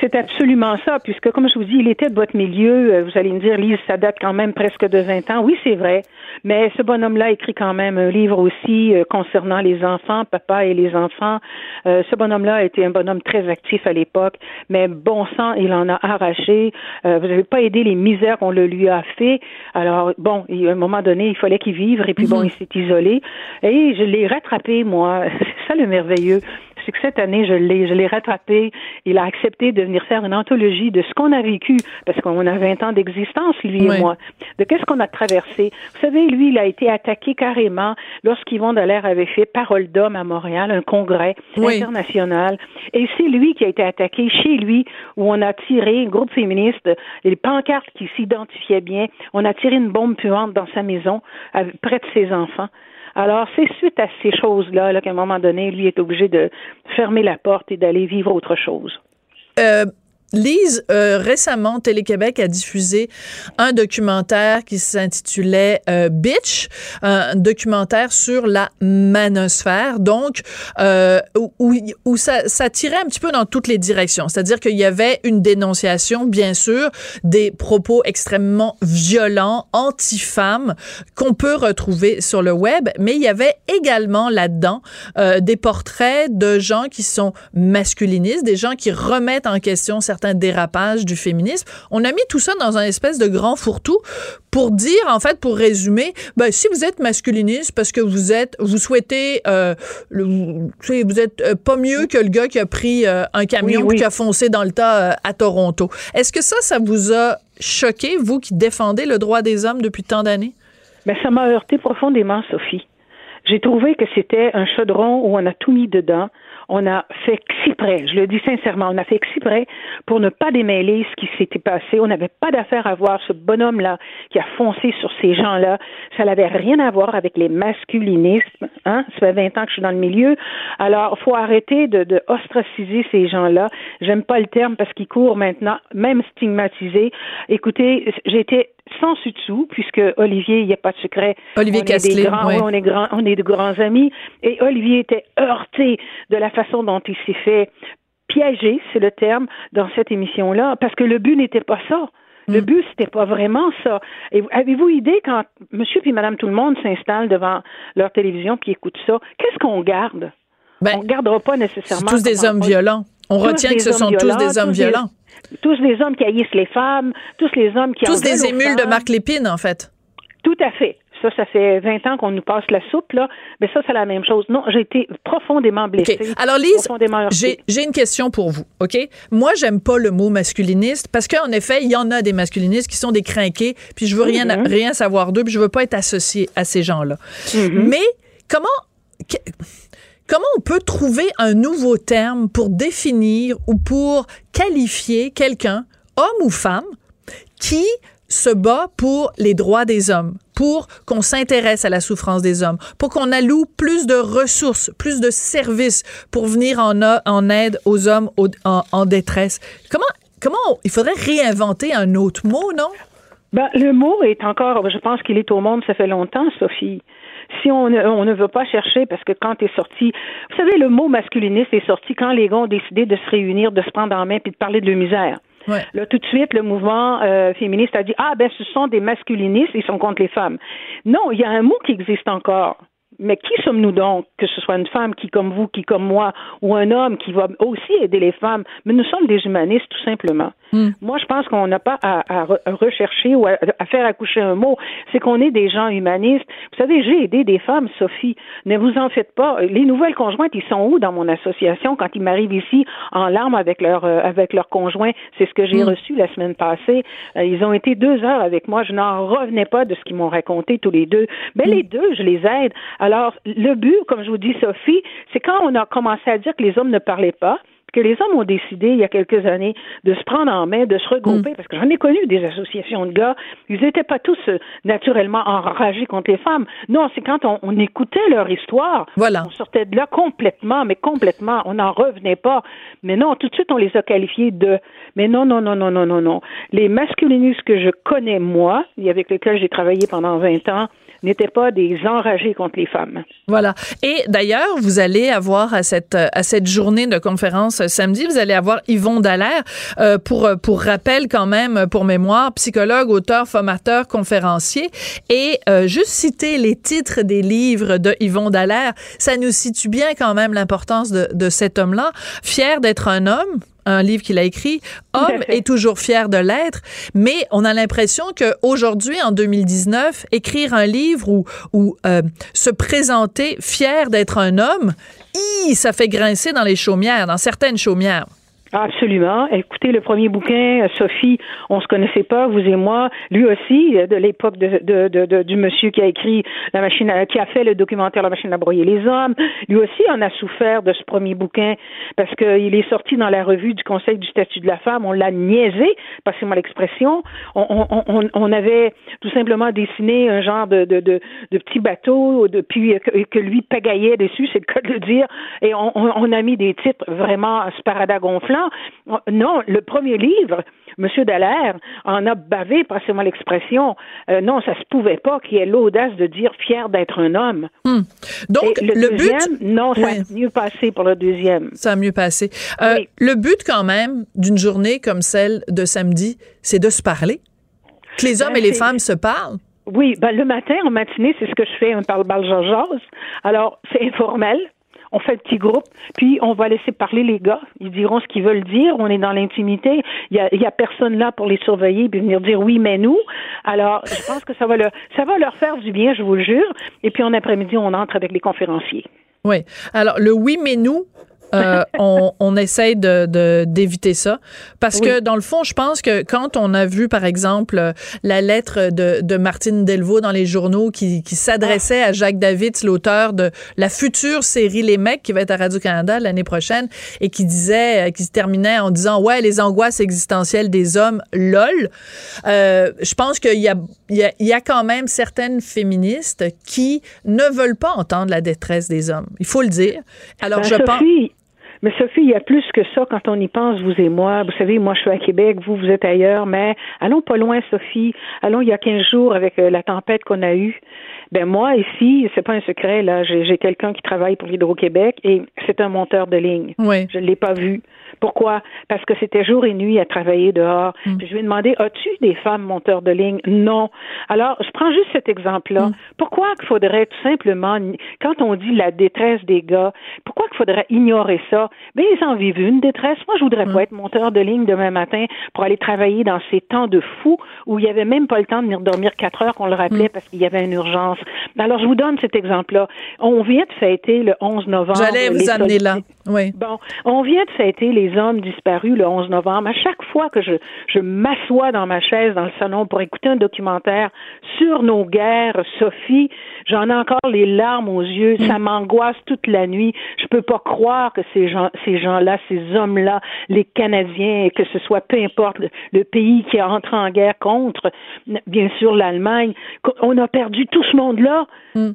C'est absolument ça, puisque, comme je vous dis, il était de votre milieu. Euh, vous allez me dire, Lise, ça date quand même presque de 20 ans. Oui, c'est vrai. Mais ce bonhomme-là écrit quand même un livre aussi euh, concernant les enfants, papa et les enfants. Euh, ce bonhomme-là a été un bonhomme très actif à l'époque, mais bon sang, il en a arraché. Euh, vous n'avez pas aidé les misères qu'on le lui a fait. Alors, bon, à un moment donné, il fallait qu'il vive, et puis bon, mhm. il s'est isolé. Et je l'ai rattrapé, moi. [LAUGHS] C'est ça le merveilleux c'est que cette année, je l'ai, je l'ai rattrapé. Il a accepté de venir faire une anthologie de ce qu'on a vécu, parce qu'on a 20 ans d'existence, lui et moi, de qu'est-ce qu'on a traversé. Vous savez, lui, il a été attaqué carrément lorsqu'Yvon Dallaire avait fait Parole d'homme à Montréal, un congrès international. Et c'est lui qui a été attaqué chez lui, où on a tiré, un groupe féministe, les pancartes qui s'identifiaient bien, on a tiré une bombe puante dans sa maison, près de ses enfants. Alors, c'est suite à ces choses-là -là, qu'à un moment donné, lui est obligé de fermer la porte et d'aller vivre autre chose. Euh, Lise, euh, récemment, Télé-Québec a diffusé un documentaire qui s'intitulait euh, Bitch, un documentaire sur la manosphère, donc euh, où, où ça, ça, tirait un petit peu dans toutes les directions. C'est-à-dire qu'il y avait une dénonciation, bien sûr, des propos extrêmement violents, anti-femmes, qu'on peut retrouver sur le web, mais il y avait également là-dedans euh, des portraits de gens qui sont masculinistes, des gens qui remettent en question certains certains dérapages du féminisme. On a mis tout ça dans un espèce de grand fourre-tout pour dire, en fait, pour résumer, ben, si vous êtes masculiniste parce que vous êtes, vous souhaitez, euh, vous êtes euh, pas mieux que le gars qui a pris euh, un camion et qui a foncé dans le tas à Toronto. Est-ce que ça, ça vous a choqué, vous qui défendez le droit des hommes depuis tant d'années? Ben, ça m'a heurté profondément, Sophie. J'ai trouvé que c'était un chaudron où on a tout mis dedans on a fait exprès, je le dis sincèrement, on a fait exprès pour ne pas démêler ce qui s'était passé. On n'avait pas d'affaire à voir ce bonhomme-là qui a foncé sur ces gens-là. Ça n'avait rien à voir avec les masculinismes. Hein? Ça fait 20 ans que je suis dans le milieu. Alors, faut arrêter de, de ostraciser ces gens-là. J'aime pas le terme parce qu'ils courent maintenant, même stigmatisés. Écoutez, j'ai été sans dessous, puisque Olivier, il n'y a pas de secret. Olivier on est grands, on est grands, on est de grands amis. Et Olivier était heurté de la façon dont il s'est fait piéger, c'est le terme, dans cette émission-là, parce que le but n'était pas ça. Le mm. but, c'était pas vraiment ça. Et avez-vous idée quand monsieur puis madame tout le monde s'installe devant leur télévision puis écoute ça, qu'est-ce qu'on garde? Ben, on ne gardera pas nécessairement. tous des hommes violents. On retient que ce sont tous des hommes violents tous les hommes qui haïssent les femmes, tous les hommes qui tous des émules de Marc Lépine en fait. Tout à fait. Ça, ça fait 20 ans qu'on nous passe la soupe, là. Mais ça, c'est la même chose. Non, j'ai été profondément blessée. Alors, Lise, j'ai une question pour vous, OK? Moi, j'aime pas le mot masculiniste parce qu'en effet, il y en a des masculinistes qui sont des crinqués, puis je veux rien, mm-hmm. rien savoir d'eux, puis je veux pas être associé à ces gens-là. Mm-hmm. Mais comment Comment on peut trouver un nouveau terme pour définir ou pour qualifier quelqu'un, homme ou femme, qui se bat pour les droits des hommes, pour qu'on s'intéresse à la souffrance des hommes, pour qu'on alloue plus de ressources, plus de services pour venir en, aide aux hommes en, détresse? Comment, comment il faudrait réinventer un autre mot, non? Ben, le mot est encore, je pense qu'il est au monde, ça fait longtemps, Sophie. Si on ne, on ne veut pas chercher, parce que quand est sorti, vous savez, le mot masculiniste est sorti quand les gars ont décidé de se réunir, de se prendre en main puis de parler de leur misère. Ouais. Là, tout de suite, le mouvement euh, féministe a dit Ah, ben, ce sont des masculinistes, ils sont contre les femmes. Non, il y a un mot qui existe encore. Mais qui sommes-nous donc, que ce soit une femme qui, comme vous, qui, comme moi, ou un homme qui va aussi aider les femmes, mais nous sommes des humanistes, tout simplement. Hmm. Moi, je pense qu'on n'a pas à, à re- rechercher ou à, à faire accoucher un mot. C'est qu'on est des gens humanistes. Vous savez, j'ai aidé des femmes, Sophie. Ne vous en faites pas. Les nouvelles conjointes, ils sont où dans mon association quand ils m'arrivent ici en larmes avec leur euh, avec leur conjoint? C'est ce que j'ai Mm. reçu la semaine passée. Euh, ils ont été deux heures avec moi. Je n'en revenais pas de ce qu'ils m'ont raconté tous les deux. Ben les deux, je les aide. Alors le but, comme je vous dis, Sophie, c'est quand on a commencé à dire que les hommes ne parlaient pas que les hommes ont décidé il y a quelques années de se prendre en main, de se regrouper, parce que j'en ai connu des associations de gars, ils n'étaient pas tous euh, naturellement enragés contre les femmes. Non, c'est quand on, on écoutait leur histoire, Voilà. on sortait de là complètement, mais complètement, on n'en revenait pas. Mais non, tout de suite, on les a qualifiés de... Mais non, non, non, non, non, non, non. Les masculinistes que je connais, moi, et avec lesquels j'ai travaillé pendant 20 ans, n'étaient pas des enragés contre les femmes. Voilà. Et d'ailleurs, vous allez avoir à cette à cette journée de conférence euh, samedi, vous allez avoir Yvon Dallaire euh, pour euh, pour rappel quand même pour mémoire, psychologue, auteur, formateur, conférencier et euh, juste citer les titres des livres de Yvon Dallaire, ça nous situe bien quand même l'importance de de cet homme-là, fier d'être un homme un livre qu'il a écrit, [LAUGHS] Homme est toujours fier de l'être, mais on a l'impression que aujourd'hui, en 2019, écrire un livre ou, ou euh, se présenter fier d'être un homme, hi, ça fait grincer dans les chaumières, dans certaines chaumières. Absolument. Écoutez, le premier bouquin, euh, Sophie, on se connaissait pas, vous et moi. Lui aussi, euh, de l'époque de, de, de- du monsieur qui a écrit la machine, qui a fait le documentaire La machine à broyer les hommes. Lui aussi en a souffert de ce premier bouquin parce qu'il est sorti dans la revue du Conseil du statut de la femme. On l'a niaisé, passez-moi l'expression. On, on, on, on avait tout simplement dessiné un genre de, de, de, petit bateau, de, puis euh, que, que lui pagaillait dessus, c'est le cas de le dire. Et on, on, a mis des titres vraiment Non, le premier livre, Monsieur Dallaire en a bavé, passez-moi l'expression. Euh, non, ça se pouvait pas qu'il ait l'audace de dire fier d'être un homme. Hmm. Donc, Et le, le, deuxième, but... non, ça a mieux passé pour le deuxième. Ça a mieux passé. Euh, Oui. Le but, quand même, d'une journée comme celle de samedi, c'est de se parler. Que les hommes Ben, et les c'est- femmes se parlent. Oui, ben, le matin, en matinée, c'est ce que je fais, un parle-balle jase Alors, c'est informel. On fait un petit groupe, puis on va laisser parler les gars. Ils diront ce qu'ils veulent dire. On est dans l'intimité. Il y a, personne là pour les surveiller puis venir dire oui, mais nous. Alors, je pense que ça va ça va leur faire du bien, je vous le jure. Et puis en après-midi, on entre avec les conférenciers. Oui. Alors, le oui, mais nous, euh, on, on essaye de, de- d'éviter ça. Parce que, dans le fond, je pense que quand on a vu, par exemple, la lettre de, de Martine Delvaux dans les journaux qui, qui s'adressait à Jacques Davids, l'auteur de la future série Les Mecs qui va être à Radio-Canada l'année prochaine et qui disait, euh, qui se terminait en disant, ouais, les angoisses existentielles des hommes, lol. Euh, je pense qu'il y a, il y, a, il y a quand même certaines féministes qui ne veulent pas entendre la détresse des hommes. Il faut le dire. Alors, Ben, je pense. Sophie, mais Sophie, il y a plus que ça quand on y pense, vous et moi. Vous savez, moi, je suis à Québec, vous, vous êtes ailleurs, mais allons pas loin, Sophie. Allons il y a 15 jours avec euh, la tempête qu'on a eue. Ben moi, ici, c'est pas un secret, là. J'ai quelqu'un qui travaille pour l'Hydro-Québec et c'est un monteur de ligne. Oui. Je ne l'ai pas vu. Pourquoi? Parce que c'était jour et nuit à travailler dehors. Mm. Puis je lui ai demandé, as-tu des femmes monteurs de ligne? Non. Alors, je prends juste cet exemple-là. Mm. Pourquoi qu'il faudrait tout simplement, quand on dit la détresse des gars, pourquoi qu'il faudrait ignorer ça? Ben, ils en vivent une détresse. Moi, je voudrais Mm. pas être monteur de ligne demain matin pour aller travailler dans ces temps de fou où il y avait même pas le temps de venir dormir quatre heures qu'on le rappelait parce qu'il y avait une urgence. Alors, je vous donne cet exemple-là. On vient de fêter le 11 novembre. J'allais vous amener là. Oui. Bon, on vient de fêter les hommes disparus le 11 novembre. À chaque fois que je, je m'assois dans ma chaise dans le salon pour écouter un documentaire sur nos guerres, Sophie, j'en ai encore les larmes aux yeux. Ça m'angoisse toute la nuit. Je peux pas croire que ces gens, ces gens-là, ces hommes-là, les Canadiens, que ce soit peu importe le, le pays qui a entré en guerre contre, bien sûr l'Allemagne, on a perdu tout ce monde-là. Mm.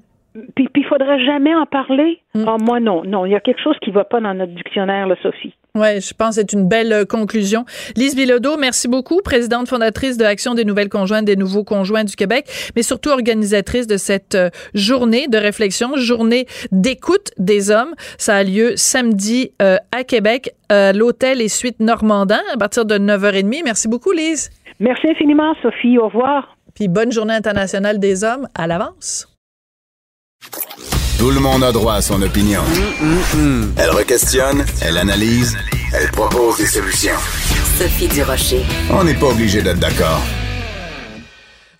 Puis il faudrait jamais en parler. Ah, moi, non. Non, il y a quelque chose qui va pas dans notre dictionnaire, là, Sophie. Oui, je pense que c'est une belle euh, conclusion. Lise Bilodeau, merci beaucoup, présidente fondatrice de Action des nouvelles conjointes, des nouveaux conjoints du Québec, mais surtout organisatrice de cette euh, journée de réflexion, journée d'écoute des hommes. Ça a lieu samedi euh, à Québec, à l'hôtel et suite Normandin, à partir de 9h30. Merci beaucoup, Lise. Merci infiniment, Sophie. Au revoir. Puis bonne journée internationale des hommes à l'avance. Tout le monde a droit à son opinion. Elle requestionne, elle analyse, elle propose des solutions. Sophie Durocher. On n'est pas obligé d'être d'accord.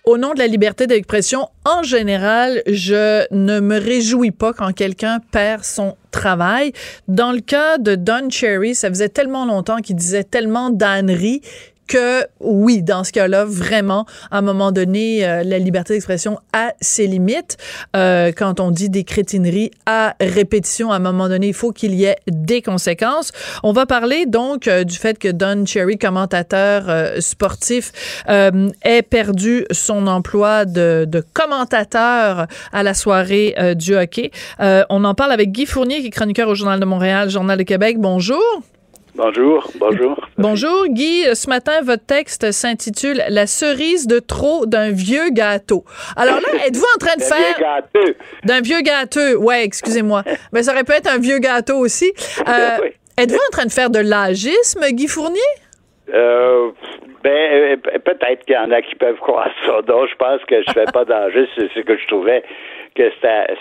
Au nom de la liberté d'expression, en général, je ne me réjouis pas quand quelqu'un perd son travail. Dans le cas de Don Cherry, ça faisait tellement longtemps qu'il disait tellement d'âneries que oui, dans ce cas-là, vraiment, à un moment donné, euh, la liberté d'expression a ses limites. Euh, quand on dit des crétineries à répétition, à un moment donné, il faut qu'il y ait des conséquences. On va parler donc euh, du fait que Don Cherry, commentateur sportif, ait perdu son emploi de, de, commentateur à la soirée du hockey. on en parle avec Guy Fournier, qui est chroniqueur au Journal de Montréal, Journal de Québec. Bonjour. Bonjour, bonjour. Bonjour Guy, ce matin votre texte s'intitule La cerise de trop d'un vieux gâteau. Alors là, êtes-vous en train de [LAUGHS] faire d'un vieux gâteau? Ouais, excusez-moi. Mais ça aurait pu être un vieux gâteau aussi. Euh, [LAUGHS] êtes-vous en train de faire de l'agisme, Guy Fournier? Euh, ben, euh, peut-être qu'il y en a qui peuvent croire ça. Donc, je pense que je fais pas d'agisme. C'est ce que je trouvais que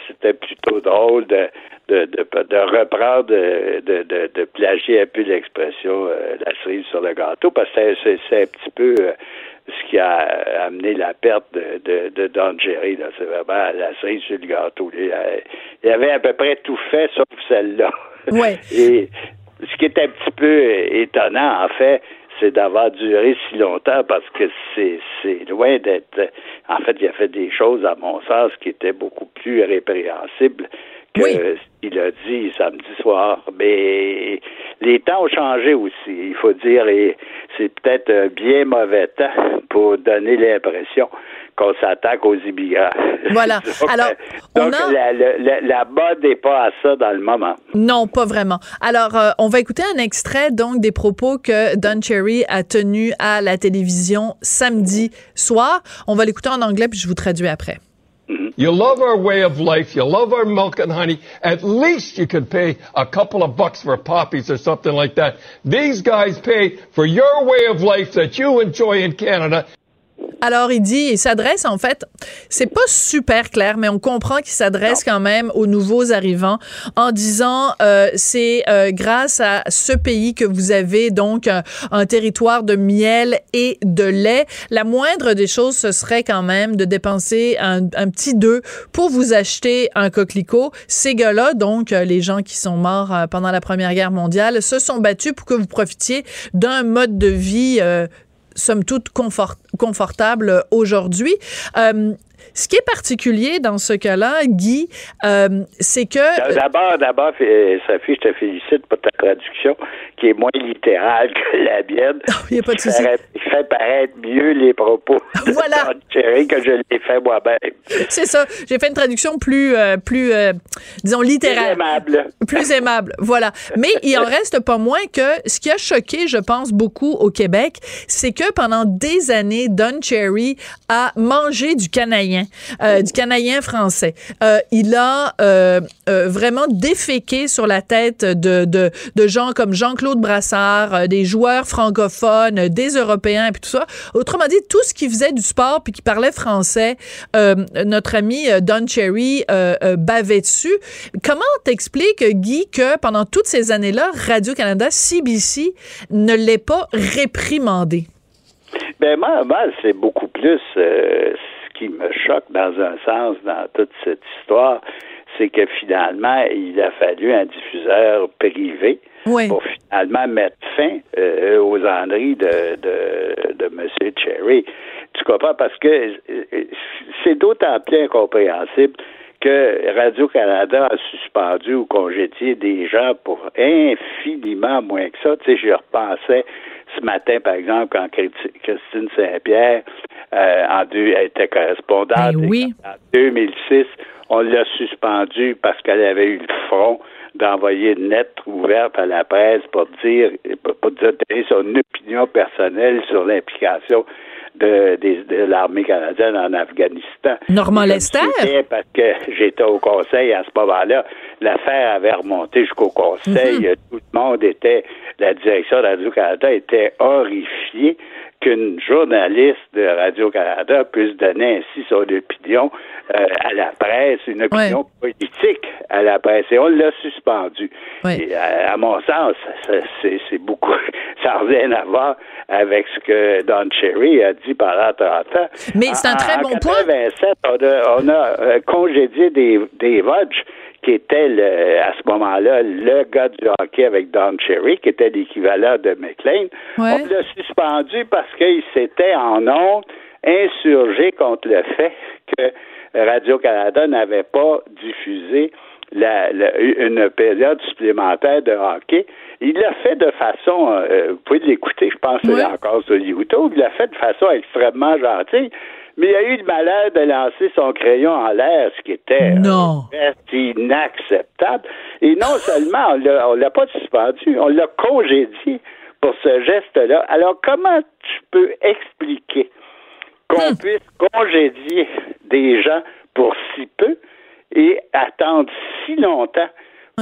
c'était plutôt drôle de de, de, de reprendre, de, de, de, plagier un peu l'expression euh, la cerise sur le gâteau, parce que c'est un petit peu euh, ce qui a amené la perte de, de, de Don Jerry. C'est vraiment la cerise sur le gâteau. Il, avait à peu près tout fait sauf celle-là. Ouais. [LAUGHS] Et ce qui est un petit peu étonnant, en fait, c'est d'avoir duré si longtemps parce que c'est c'est loin d'être. En fait, il a fait des choses, à mon sens, qui étaient beaucoup plus répréhensibles que ce qu'il a dit samedi soir. Mais les temps ont changé aussi, il faut dire, et c'est peut-être un bien mauvais temps pour donner l'impression qu'on s'attaque aux immigrants. [LAUGHS] Voilà. [LAUGHS] Alors, donc, la, la, mode n'est pas à ça dans le moment. Non, pas vraiment. Alors, euh, on va écouter un extrait donc des propos que Don Cherry a tenus à la télévision samedi soir. On va l'écouter en anglais puis je vous traduis après. You love our way of life. You love our milk and honey. At least you could pay a couple of bucks for poppies or something like that. These guys pay for your way of life that you enjoy in Canada. Alors, il dit, il s'adresse en fait, c'est pas super clair, mais on comprend qu'il s'adresse quand même aux nouveaux arrivants en disant, euh, c'est euh, grâce à ce pays que vous avez donc un, territoire de miel et de lait. La moindre des choses, ce serait quand même de dépenser un, un petit deux pour vous acheter un coquelicot. Ces gars-là, donc euh, les gens qui sont morts euh, pendant la Première Guerre mondiale, se sont battus pour que vous profitiez d'un mode de vie euh, somme toute confort, confortable aujourd'hui. Euh, ce qui est particulier dans ce cas-là, Guy, euh, c'est que... Euh, d'abord, d'abord, Sophie, je te félicite pour ta traduction qui est moins littérale que la mienne. [LAUGHS] Il n'y a pas de souci. Il fait paraître mieux les propos [LAUGHS] voilà. de que je l'ai fait moi-même. C'est ça. J'ai fait une traduction plus, euh, plus disons, littérale. Plus aimable. Plus aimable, voilà. Mais il en reste pas moins que ce qui a choqué, je pense, beaucoup au Québec, c'est que pendant des années, Don Cherry a mangé du canadien euh, du Canadien français. Euh, il a euh, vraiment déféqué sur la tête de, de, gens comme Jean-Claude Brassard, des joueurs francophones, des Européens et puis tout ça. Autrement dit, tout ce qui faisait du sport puis qui parlait français, notre ami Don Cherry bavait dessus. Comment t'expliques, Guy, que pendant toutes ces années-là, Radio-Canada, CBC ne l'ait pas réprimandé? Ben moi, moi c'est beaucoup plus qui me choque dans un sens dans toute cette histoire, c'est que finalement, il a fallu un diffuseur privé pour finalement mettre fin euh, aux enneries de, de, de M. Cherry. Tu comprends? Parce que euh, c'est d'autant plus incompréhensible que Radio-Canada a suspendu ou congédié des gens pour infiniment moins que ça. Tu sais, je repensais ce matin, par exemple, quand Christine Saint-Pierre euh, en deux, était correspondante ben en 2006, on l'a suspendue parce qu'elle avait eu le front d'envoyer une lettre ouverte à la presse pour dire, pour dire son opinion personnelle sur l'implication de, de, l'armée canadienne en Afghanistan. Normand Lester? Parce que j'étais au conseil à ce moment-là. L'affaire avait remonté jusqu'au conseil. Mhm. Tout le monde était, la direction de Radio-Canada était horrifiée qu'une journaliste de Radio-Canada puisse donner ainsi son opinion euh, à la presse, une opinion politique à la presse. Et on l'a suspendu. Et à, mon sens, c'est beaucoup, [LAUGHS] ça revient à voir avec ce que Don Cherry a dit pendant 30 ans. Mais c'est un très bon point. On a, on a euh, congédié des, des qui était le, à ce moment-là le gars du hockey avec Don Cherry, qui était l'équivalent de McLean. On l'a suspendu parce qu'il s'était en honte insurgé contre le fait que Radio-Canada n'avait pas diffusé la, une période supplémentaire de hockey. Il l'a fait de façon, euh, vous pouvez l'écouter, je pense que c'est encore sur YouTube, il l'a fait de façon extrêmement gentille. Mais il a eu le malheur de lancer son crayon en l'air, ce qui était inacceptable. Et non seulement on ne l'a pas suspendu, on l'a congédié pour ce geste-là. Alors comment tu peux expliquer qu'on hmm. puisse congédier des gens pour si peu et attendre si longtemps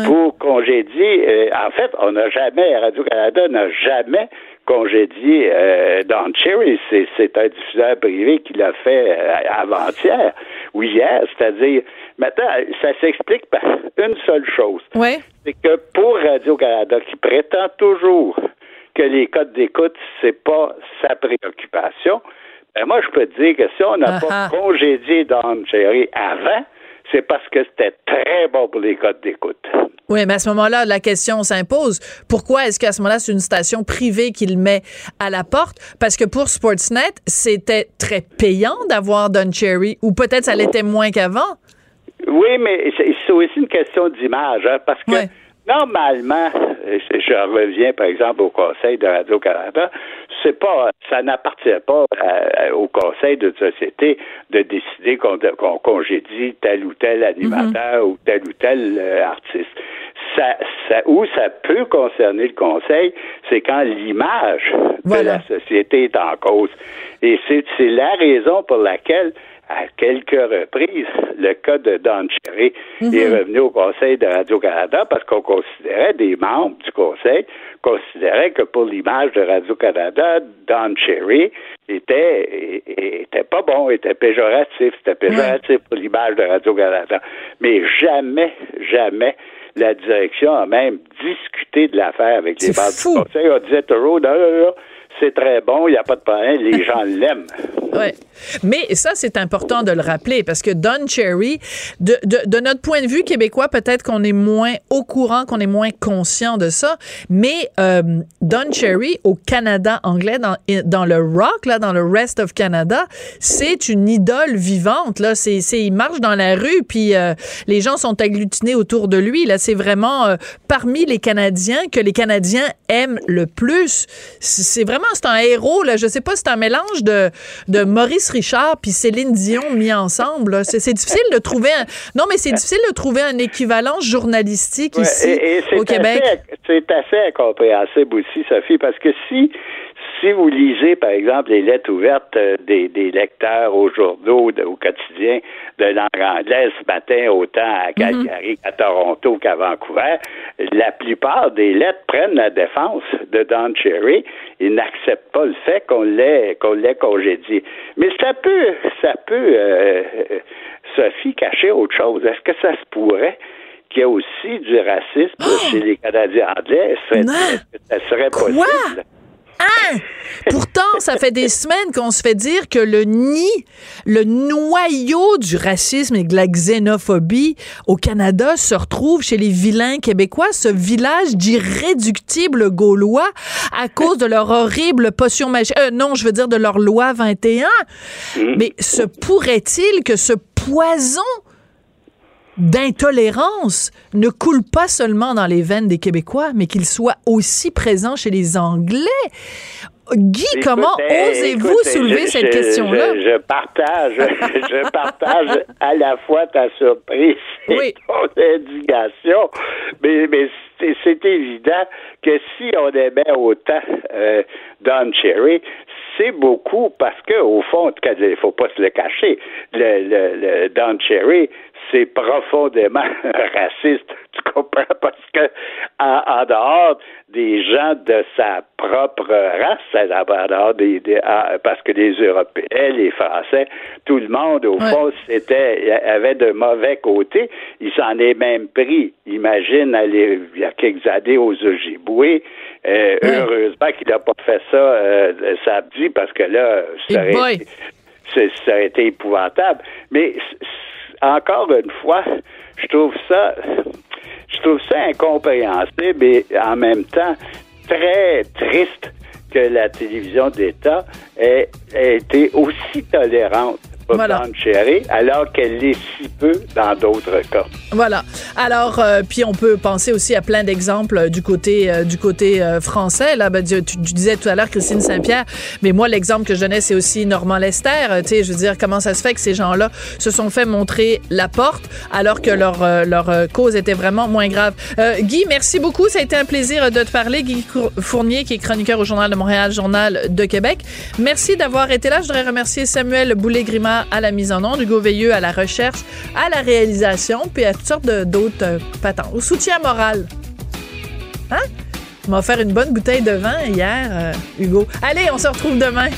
pour congédier. Euh, en fait, on n'a jamais, Radio-Canada n'a jamais congédié euh, Don Cherry. C'est un diffuseur privé qui l'a fait euh, avant-hier ou hier. C'est-à-dire, maintenant, ça s'explique par une seule chose. C'est que pour Radio-Canada, qui prétend toujours que les codes d'écoute, c'est pas sa préoccupation, ben moi, je peux te dire que si on n'a pas congédié Don Cherry avant, c'est parce que c'était très bon pour les codes d'écoute. Oui, mais à ce moment-là, la question s'impose. Pourquoi est-ce qu'à ce, moment-là, c'est une station privée qui le met à la porte? Parce que pour Sportsnet, c'était très payant d'avoir Don Cherry, ou peut-être ça l'était moins qu'avant. Oui, mais c'est aussi une question d'image, hein, parce que Normalement, je reviens par exemple au Conseil de Radio-Canada, c'est pas, ça n'appartient pas au Conseil de société de décider qu'on congédie tel ou tel animateur mhm. ou tel ou tel euh, artiste. Ça, ça, où ça peut concerner le Conseil, c'est quand l'image de la société est en cause. Et c'est la raison pour laquelle à quelques reprises, le cas de Don Cherry mhm. est revenu au Conseil de Radio-Canada parce qu'on considérait, des membres du Conseil considéraient que pour l'image de Radio-Canada, Don Cherry était, était pas bon, était péjoratif, c'était péjoratif pour l'image de Radio-Canada. Mais jamais, jamais la direction a même discuté de l'affaire avec les membres du Conseil. On disait toujours, non, non, non, c'est très bon, il n'y a pas de problème, les [LAUGHS] gens l'aiment. Oui. Mais ça, c'est important de le rappeler parce que Don Cherry, de, de, notre point de vue québécois, peut-être qu'on est moins au courant, qu'on est moins conscient de ça, mais euh, Don Cherry au Canada anglais, dans, dans le rock, là, dans le rest of Canada, c'est une idole vivante. Là. C'est, c'est, il marche dans la rue, puis euh, les gens sont agglutinés autour de lui. Là. C'est vraiment euh, parmi les Canadiens que les Canadiens aiment le plus. C'est vraiment c'est un héros. Là. Je sais pas, c'est un mélange de, de Maurice Richard puis Céline Dion mis ensemble. C'est difficile de trouver un... Non, mais c'est difficile de trouver un équivalent journalistique ici au Québec. C'est assez incompréhensible aussi, Sophie, parce que si si vous lisez, par exemple, les lettres ouvertes euh, des, lecteurs aux journaux, au quotidien de langue anglaise ce matin, autant à mhm. Calgary qu'à Toronto qu'à Vancouver, la plupart des lettres prennent la défense de Don Cherry. Ils n'acceptent pas le fait qu'on l'ait qu'on l'ait congédié. Mais ça peut, ça peut, euh, Sophie, cacher autre chose. Est-ce que ça se pourrait? qu'il y ait aussi du racisme oh! chez les Canadiens anglais? Est-ce que ça serait possible? Pourtant, ça fait des semaines qu'on se fait dire que le nid, le noyau du racisme et de la xénophobie au Canada se retrouve chez les vilains québécois, ce village d'irréductibles gaulois à cause de leur horrible potion magique. Euh, non, je veux dire de leur loi 21. Mmh. Mais se pourrait-il que ce poison d'intolérance ne coule pas seulement dans les veines des Québécois, mais qu'il soit aussi présent chez les Anglais. Guy, comment osez-vous soulever cette question-là? Je, partage, [LAUGHS] je partage à la fois ta surprise et ton indignation, mais, mais c'est évident que si on aimait autant euh, Don Cherry, c'est beaucoup parce que au fond, il faut pas se le cacher, le, le, le Don Cherry, c'est profondément [LAUGHS] raciste. Tu comprends? Parce que en, dehors des gens de sa propre race, en dehors des, parce que les Européens, les Français, tout le monde, au fond, c'était avait de mauvais côtés. Il s'en est même pris. Imagine aller il y a quelques années aux Ojibwe. Euh, Heureusement qu'il n'a pas fait ça euh, samedi parce que là, ça aurait, été, ça aurait été épouvantable. Mais encore une fois, je trouve ça, incompréhensible et en même temps très triste que la télévision d'État ait été aussi tolérante voilà. alors qu'elle l'est si peu dans d'autres cas. Voilà. Alors, euh, puis on peut penser aussi à plein d'exemples euh, du côté euh, du côté français. Là, ben, tu, disais tout à l'heure Christine Saint-Pierre, mais moi l'exemple que je donnais c'est aussi Normand Lester. tu sais, je veux dire, comment ça se fait que ces gens-là se sont fait montrer la porte alors que leur leur cause était vraiment moins grave. Guy, merci beaucoup. Ça a été un plaisir de te parler. Guy Fournier, qui est chroniqueur au Journal de Montréal, Journal de Québec. Merci d'avoir été là. Je voudrais remercier Samuel À la mise en onde, Hugo Veilleux à la recherche, à la réalisation, puis à toutes sortes d'autres euh, patents. Au soutien moral. Hein? M'a offert une bonne bouteille de vin hier, euh, Hugo. Allez, on se retrouve demain.